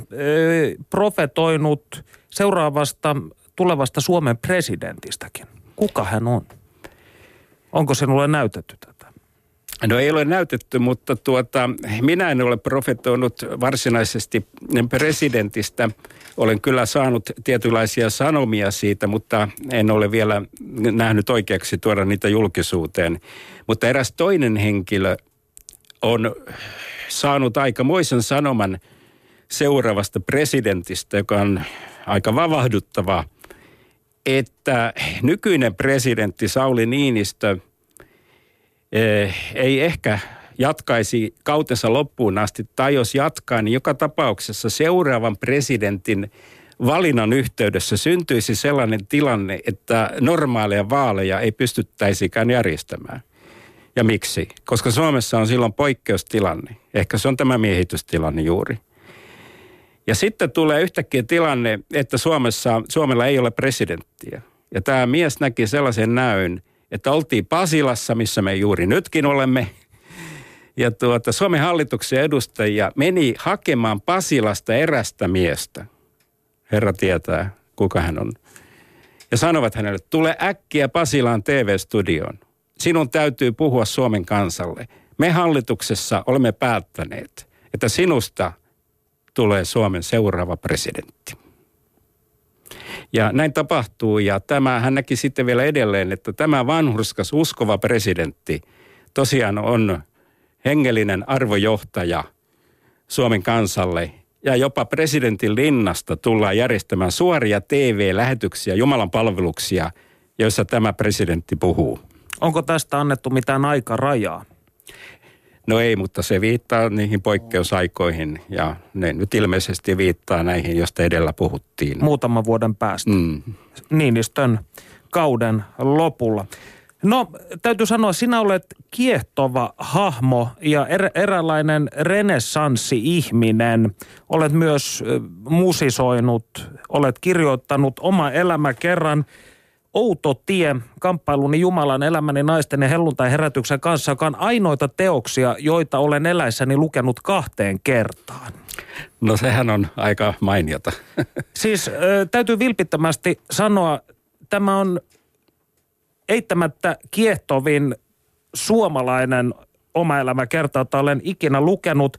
profetoinut seuraavasta tulevasta Suomen presidentistäkin. Kuka hän on? Onko sinulle näytetty tätä? No ei ole näytetty, mutta tuota, minä en ole profetoinut varsinaisesti presidentistä. Olen kyllä saanut tietynlaisia sanomia siitä, mutta en ole vielä nähnyt oikeaksi tuoda niitä julkisuuteen. Mutta eräs toinen henkilö on saanut aikamoisen sanoman seuraavasta presidentistä, joka on aika vavahduttava, että nykyinen presidentti Sauli Niinistö – Eh, ei ehkä jatkaisi kautensa loppuun asti, tai jos jatkaa, niin joka tapauksessa seuraavan presidentin valinnan yhteydessä syntyisi sellainen tilanne, että normaaleja vaaleja ei pystyttäisikään järjestämään. Ja miksi? Koska Suomessa on silloin poikkeustilanne. Ehkä se on tämä miehitystilanne juuri. Ja sitten tulee yhtäkkiä tilanne, että Suomessa, Suomella ei ole presidenttiä. Ja tämä mies näki sellaisen näyn, että oltiin Pasilassa, missä me juuri nytkin olemme. Ja tuota, Suomen hallituksen edustajia meni hakemaan Pasilasta erästä miestä. Herra tietää, kuka hän on. Ja sanovat hänelle, tule äkkiä Pasilaan TV-studioon. Sinun täytyy puhua Suomen kansalle. Me hallituksessa olemme päättäneet, että sinusta tulee Suomen seuraava presidentti. Ja näin tapahtuu ja tämä, hän näki sitten vielä edelleen, että tämä vanhurskas uskova presidentti tosiaan on hengellinen arvojohtaja Suomen kansalle ja jopa presidentin linnasta tullaan järjestämään suoria TV-lähetyksiä, Jumalan palveluksia, joissa tämä presidentti puhuu. Onko tästä annettu mitään aikarajaa? No ei, mutta se viittaa niihin poikkeusaikoihin ja ne nyt ilmeisesti viittaa näihin, joista edellä puhuttiin. Muutaman vuoden päästä. Mm. Niinistön kauden lopulla. No, täytyy sanoa, sinä olet kiehtova hahmo ja er, eräänlainen renessanssi-ihminen. Olet myös musisoinut, olet kirjoittanut oma elämä kerran – Outo tie, kamppailuni Jumalan elämäni naisten ja helluntai herätyksen kanssa, joka on ainoita teoksia, joita olen eläissäni lukenut kahteen kertaan. No sehän on aika mainiota. Siis täytyy vilpittömästi sanoa, tämä on eittämättä kiehtovin suomalainen oma elämä kerta, jota olen ikinä lukenut.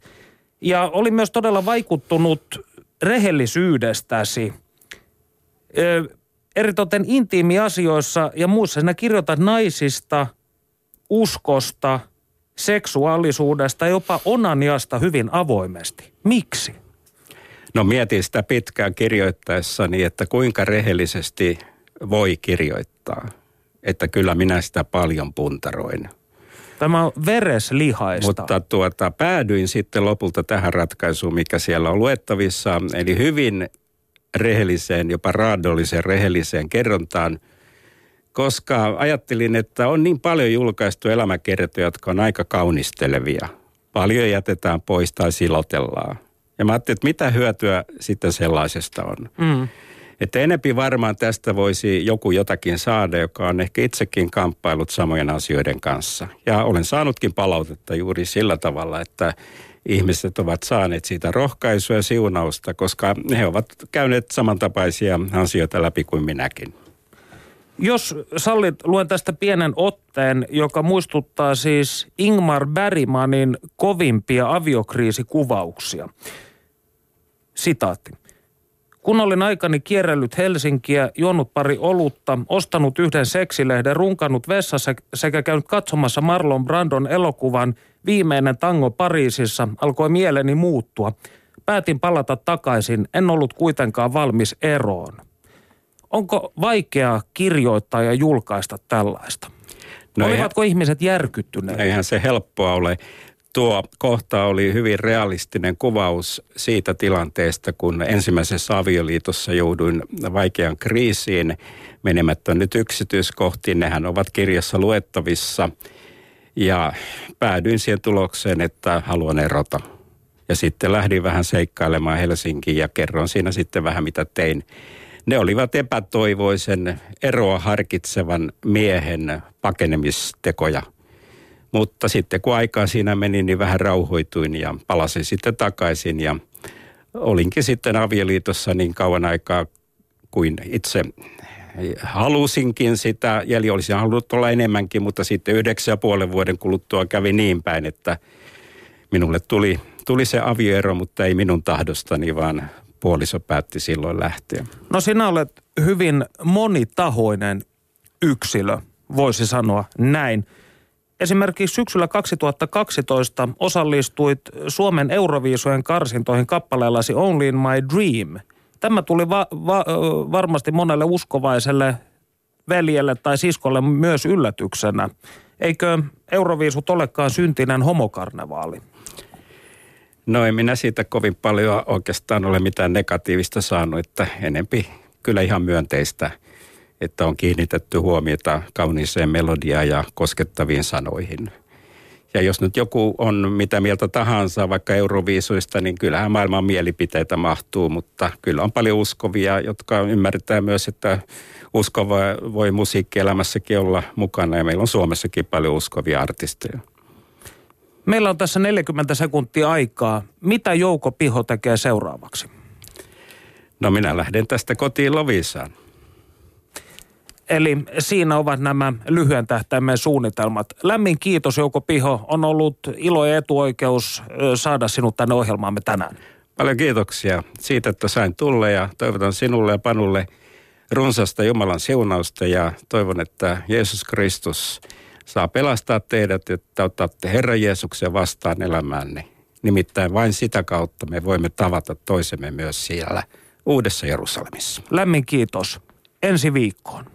Ja oli myös todella vaikuttunut rehellisyydestäsi eritoten intiimiasioissa ja muussa sinä kirjoitat naisista, uskosta, seksuaalisuudesta, jopa onaniasta hyvin avoimesti. Miksi? No mietin sitä pitkään kirjoittaessani, että kuinka rehellisesti voi kirjoittaa. Että kyllä minä sitä paljon puntaroin. Tämä on vereslihaista. Mutta tuota, päädyin sitten lopulta tähän ratkaisuun, mikä siellä on luettavissa. Eli hyvin rehelliseen, jopa raadolliseen rehelliseen kerrontaan, koska ajattelin, että on niin paljon julkaistu elämäkertoja, jotka on aika kaunistelevia. Paljon jätetään pois tai silotellaan. Ja mä ajattelin, että mitä hyötyä sitten sellaisesta on. Mm. Että enempi varmaan tästä voisi joku jotakin saada, joka on ehkä itsekin kamppailut samojen asioiden kanssa. Ja olen saanutkin palautetta juuri sillä tavalla, että ihmiset ovat saaneet siitä rohkaisua ja siunausta, koska he ovat käyneet samantapaisia asioita läpi kuin minäkin. Jos sallit, luen tästä pienen otteen, joka muistuttaa siis Ingmar Bergmanin kovimpia aviokriisikuvauksia. Sitaatti. Kun olin aikani kierrellyt Helsinkiä, juonut pari olutta, ostanut yhden seksilehden, runkannut vessassa sekä käynyt katsomassa Marlon Brandon elokuvan Viimeinen tango Pariisissa alkoi mieleni muuttua. Päätin palata takaisin, en ollut kuitenkaan valmis eroon. Onko vaikeaa kirjoittaa ja julkaista tällaista? No Olivatko eihän, ihmiset järkyttyneet? Eihän se helppoa ole tuo kohta oli hyvin realistinen kuvaus siitä tilanteesta, kun ensimmäisessä avioliitossa jouduin vaikean kriisiin menemättä nyt yksityiskohtiin. Nehän ovat kirjassa luettavissa ja päädyin siihen tulokseen, että haluan erota. Ja sitten lähdin vähän seikkailemaan Helsinkiin ja kerron siinä sitten vähän mitä tein. ne olivat epätoivoisen eroa harkitsevan miehen pakenemistekoja. Mutta sitten kun aikaa siinä meni, niin vähän rauhoituin ja palasin sitten takaisin ja olinkin sitten avioliitossa niin kauan aikaa kuin itse halusinkin sitä. Jeli olisi halunnut olla enemmänkin, mutta sitten yhdeksän ja puolen vuoden kuluttua kävi niin päin, että minulle tuli, tuli se avioero, mutta ei minun tahdostani, vaan puoliso päätti silloin lähteä. No sinä olet hyvin monitahoinen yksilö, voisi sanoa näin. Esimerkiksi syksyllä 2012 osallistuit Suomen Euroviisujen karsintoihin kappaleellasi Only in My Dream. Tämä tuli va- va- varmasti monelle uskovaiselle veljelle tai siskolle myös yllätyksenä. Eikö Euroviisut olekaan syntinen homokarnevaali? No en minä siitä kovin paljon oikeastaan ole mitään negatiivista saanut, että enempi kyllä ihan myönteistä, että on kiinnitetty huomiota kauniiseen melodiaan ja koskettaviin sanoihin. Ja jos nyt joku on mitä mieltä tahansa, vaikka euroviisuista, niin kyllähän maailman mielipiteitä mahtuu, mutta kyllä on paljon uskovia, jotka ymmärtää myös, että uskova voi musiikkielämässäkin olla mukana ja meillä on Suomessakin paljon uskovia artisteja. Meillä on tässä 40 sekuntia aikaa. Mitä Jouko Piho tekee seuraavaksi? No minä lähden tästä kotiin Lovisaan. Eli siinä ovat nämä lyhyen tähtäimen suunnitelmat. Lämmin kiitos Jouko Piho. On ollut ilo ja etuoikeus saada sinut tänne ohjelmaamme tänään. Paljon kiitoksia siitä, että sain tulla ja toivotan sinulle ja Panulle runsasta Jumalan siunausta ja toivon, että Jeesus Kristus – saa pelastaa teidät, että otatte Herran Jeesuksen vastaan elämäänne. Nimittäin vain sitä kautta me voimme tavata toisemme myös siellä Uudessa Jerusalemissa. Lämmin kiitos. Ensi viikkoon.